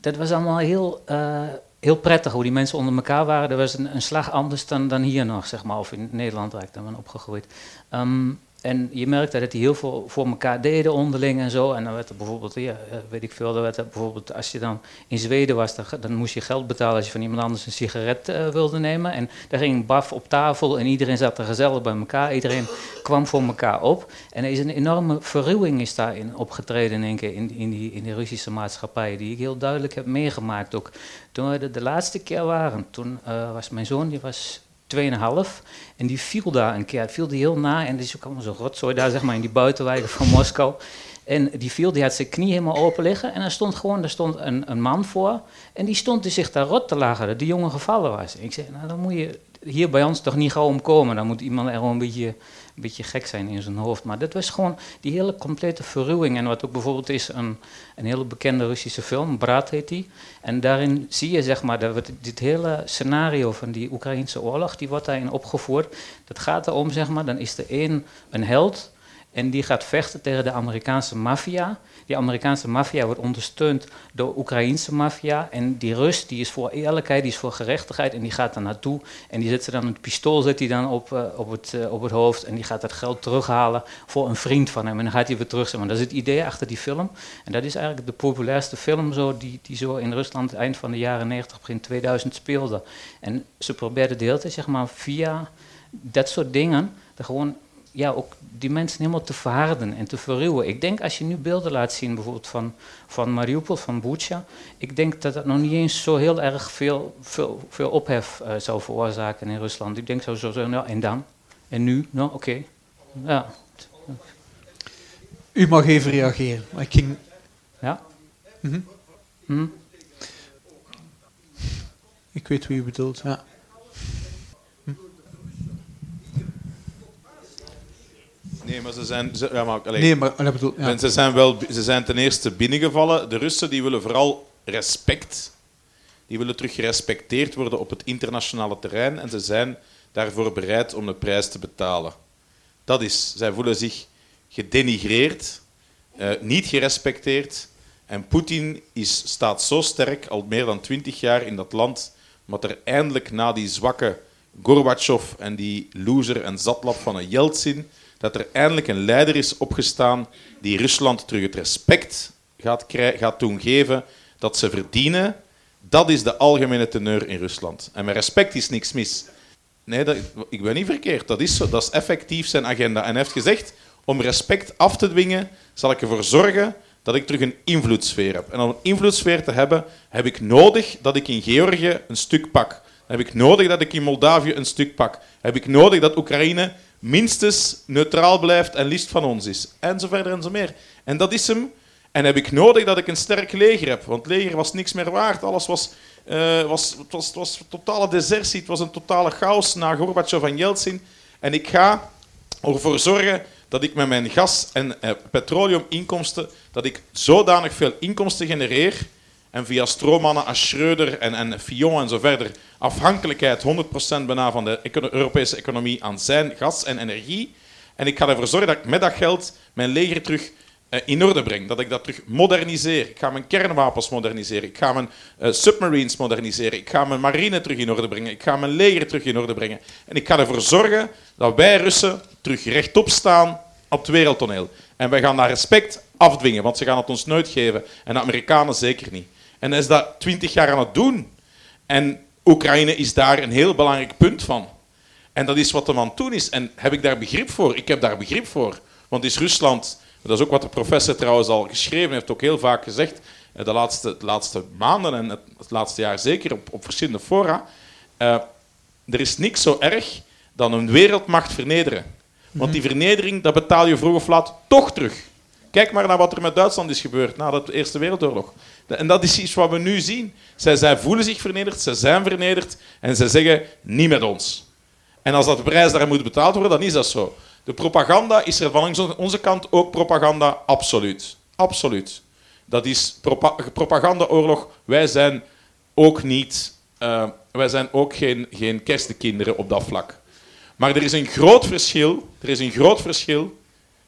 Dat was allemaal heel, eh, heel prettig hoe die mensen onder elkaar waren. Dat was een, een slag anders dan, dan hier nog, zeg maar. Of in Nederland waar ik dan ben opgegroeid. Ehm, en je merkte dat die heel veel voor elkaar deden onderling en zo. En dan werd er bijvoorbeeld, ja, eh, weet ik veel, er bijvoorbeeld als je dan in Zweden was, dan, moest je geld betalen als je van iemand anders een sigaret eh, wilde nemen. En daar ging een baf op tafel en iedereen zat er gezellig bij elkaar. Iedereen kwam voor elkaar op. En er is een enorme verruwing is daarin opgetreden in, één keer in, in, die, in Russische maatschappij, die ik heel duidelijk heb meegemaakt ook. Toen we de, de laatste keer waren, toen eh, was mijn zoon, die was 2,5. En die viel daar een keer, viel die heel na. En die is ook allemaal zo rotzooi daar, zeg maar, in die buitenwijken van Moskou. En die viel, die had zijn knie helemaal open liggen. En er stond gewoon, daar stond een, een man voor. En die stond zich daar rot te lachen, dat die jongen gevallen was. En ik zei, nou dan moet je hier bij ons toch niet gauw omkomen. Dan moet iemand er gewoon een beetje, een beetje gek zijn in zijn hoofd. Maar dat was gewoon die hele complete verruwing. En wat ook bijvoorbeeld is een, een hele bekende Russische film, Brat heet die. En daarin zie je zeg maar, dat dit hele scenario van die Oekraïnse oorlog, die wordt daarin opgevoerd. Dat gaat erom, zeg maar, dan is er één een held en die gaat vechten tegen de Amerikaanse maffia. Die Amerikaanse maffia wordt ondersteund door Oekraïnse maffia. En die Rus die is voor eerlijkheid, die is voor gerechtigheid en die gaat daar naartoe. En die zet ze dan een pistool zet hij dan op, eh, op, het, eh, op het hoofd en die gaat dat geld terughalen voor een vriend van hem. En dan gaat hij weer terug. Maar dat is het idee achter die film. En dat is eigenlijk de populairste film zo, die, die zo in Rusland eind van de jaren 90, begin 2000 speelde. En ze probeerden de hele tijd zeg maar, via dat soort dingen er gewoon ja, ook die mensen helemaal te verharden en te verruwen. Ik denk als je nu beelden laat zien, bijvoorbeeld van, van Mariupol, van Bucha, ik denk dat dat nog niet eens zo heel erg veel, veel, veel ophef uh, zou veroorzaken in Rusland. Ik denk zo, zo, zo nou, en dan? En nu? Nou, oké. Ja. U mag even reageren. Ik ging... Ja? Mm -hmm. Ik weet wie u bedoelt, ja. Nee, maar ze zijn. Ze, ja, maar, nee, maar dat bedoel, ja. ze, zijn wel, ze zijn ten eerste binnengevallen. De Russen die willen vooral respect. Die willen terug gerespecteerd worden op het internationale terrein. En ze zijn daarvoor bereid om de prijs te betalen. Dat is, zij voelen zich gedenigreerd, eh, niet gerespecteerd. En Poetin is, staat zo sterk, al meer dan twintig jaar in dat land, omdat er eindelijk na die zwakke Gorbachev en die loser en zatlap van een Yeltsin dat er eindelijk een leider is opgestaan die Rusland terug het respect gaat, gaat doen geven dat ze verdienen. Dat is de algemene teneur in Rusland. En met respect is niks mis. Nee, dat, ik ben niet verkeerd. Dat is, zo, dat is effectief zijn agenda. En hij heeft gezegd, om respect af te dwingen, zal ik ervoor zorgen dat ik terug een invloedssfeer heb. En om een invloedssfeer te hebben, heb ik nodig dat ik in Georgië een stuk pak. heb ik nodig dat ik in Moldavië een stuk pak. heb ik nodig dat Oekraïne minstens neutraal blijft en liefst van ons is. En zo verder en zo meer. En dat is hem. En heb ik nodig dat ik een sterk leger heb. Want leger was niks meer waard. Alles was, uh, was, het was, het was totale desertie. Het was een totale chaos na Gorbachev en Yeltsin. En ik ga ervoor zorgen dat ik met mijn gas- en uh, petroleuminkomsten dat ik zodanig veel inkomsten genereer en via stroommannen als Schreuder en, en Fillon en zo verder afhankelijkheid 100% bijna van de Europese economie aan zijn gas en energie. En ik ga ervoor zorgen dat ik met dat geld mijn leger terug uh, in orde breng. Dat ik dat terug moderniseer. Ik ga mijn kernwapens moderniseren. Ik ga mijn uh, submarines moderniseren. Ik ga mijn marine terug in orde brengen. Ik ga mijn leger terug in orde brengen. En ik ga ervoor zorgen dat wij Russen terug rechtop staan op het wereldtoneel. En wij gaan dat respect afdwingen, want ze gaan het ons nooit geven. En de Amerikanen zeker niet. En hij is dat twintig jaar aan het doen. En Oekraïne is daar een heel belangrijk punt van. En dat is wat de man toen is. En heb ik daar begrip voor? Ik heb daar begrip voor. Want is Rusland, dat is ook wat de professor trouwens al geschreven heeft, ook heel vaak gezegd, eh, de laatste, de laatste maanden en het, laatste jaar zeker op, op verschillende fora. Uh, er is niks zo erg dan een wereldmacht vernederen. Want die vernedering, dat betaal je vroeg of laat toch terug. Kijk maar naar wat er met Duitsland is gebeurd na de Eerste Wereldoorlog. En dat is iets wat we nu zien. Zij, zij voelen zich vernederd, zij zijn vernederd en zij zeggen niet met ons. En als dat de prijs daar moet betaald worden, dan is dat zo. De propaganda is er van onze kant ook propaganda, absoluut. Absoluut. Dat is propa propagandaoorlog. Wij zijn ook niet, uh, wij zijn ook geen, geen op dat vlak. Maar er is een groot verschil. Er is een groot verschil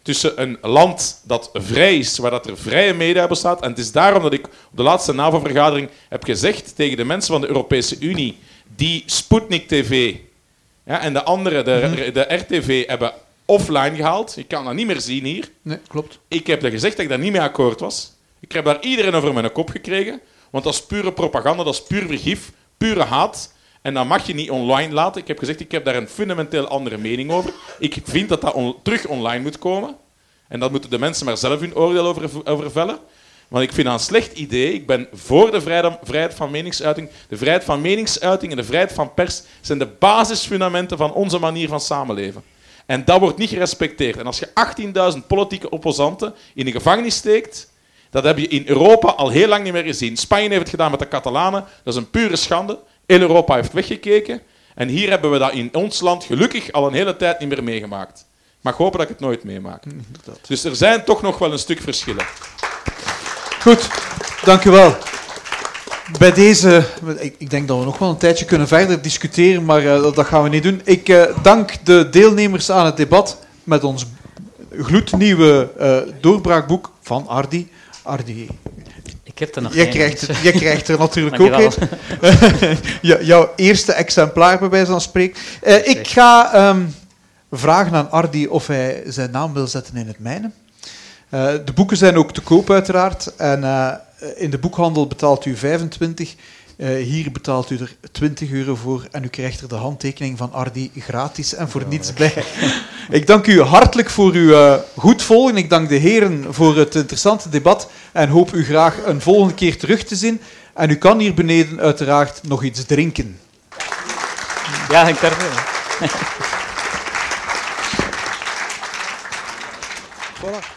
tussen een land dat vrij is, waar dat er vrije media bestaat. En het is daarom dat ik op de laatste NAVO-vergadering heb gezegd tegen de mensen van de Europese Unie die Sputnik TV ja, en de andere, de, mhm. de RTV, hebben offline gehaald. Je kan dat niet meer zien hier. Nee, klopt. Ik heb gezegd dat ik daar niet mee akkoord was. Ik heb daar iedereen over mijn kop gekregen. Want dat is pure propaganda, dat is puur vergif, pure haat. En dat mag je niet online laten. Ik heb gezegd, ik heb daar een fundamenteel andere mening over. Ik vind dat dat terug online moet komen. En dat moeten de mensen maar zelf hun oordeel over, over vellen. Want ik vind dat een slecht idee. Ik ben voor de vrijheid van meningsuiting. De vrijheid van meningsuiting en de vrijheid van pers zijn de basisfundamenten van onze manier van samenleven. En dat wordt niet gerespecteerd. En als je 18.000 politieke opposanten in de gevangenis steekt, dat heb je in Europa al heel lang niet meer gezien. Spanje heeft het gedaan met de Catalanen. Dat is een pure schande. Heel Europa heeft weggekeken. En hier hebben we dat in ons land gelukkig al een hele tijd niet meer meegemaakt. Ik mag hopen dat ik het nooit meemaak. Dus er zijn toch nog wel een stuk verschillen. Goed, dank u wel. Bij deze, ik, ik, denk dat we nog wel een tijdje kunnen verder discussiëren, maar uh, dat gaan we niet doen. Ik uh, dank de deelnemers aan het debat met ons gloednieuwe uh, doorbraakboek van Ardi. Ardi, Ik heb er nog jij geen, krijgt, dus, jij krijgt er natuurlijk ook een. Jouw eerste exemplaar, bij wijze van spreken. Eh, ik ga ehm, vragen aan Ardi of hij zijn naam wil zetten in het mijne. Eh, de boeken zijn ook te koop, uiteraard. En eh, in de boekhandel betaalt u 25. Eh, hier betaalt u er 20 euro voor en u krijgt er de handtekening van Ardi gratis en voor niets bij. Ik dank u hartelijk voor uw eh, goed volgen. Ik dank de heren voor het interessante debat en hoop u graag een volgende keer terug te zien. En u kan hier beneden uiteraard nog iets drinken. Ja, ik daarvoor. Voilà.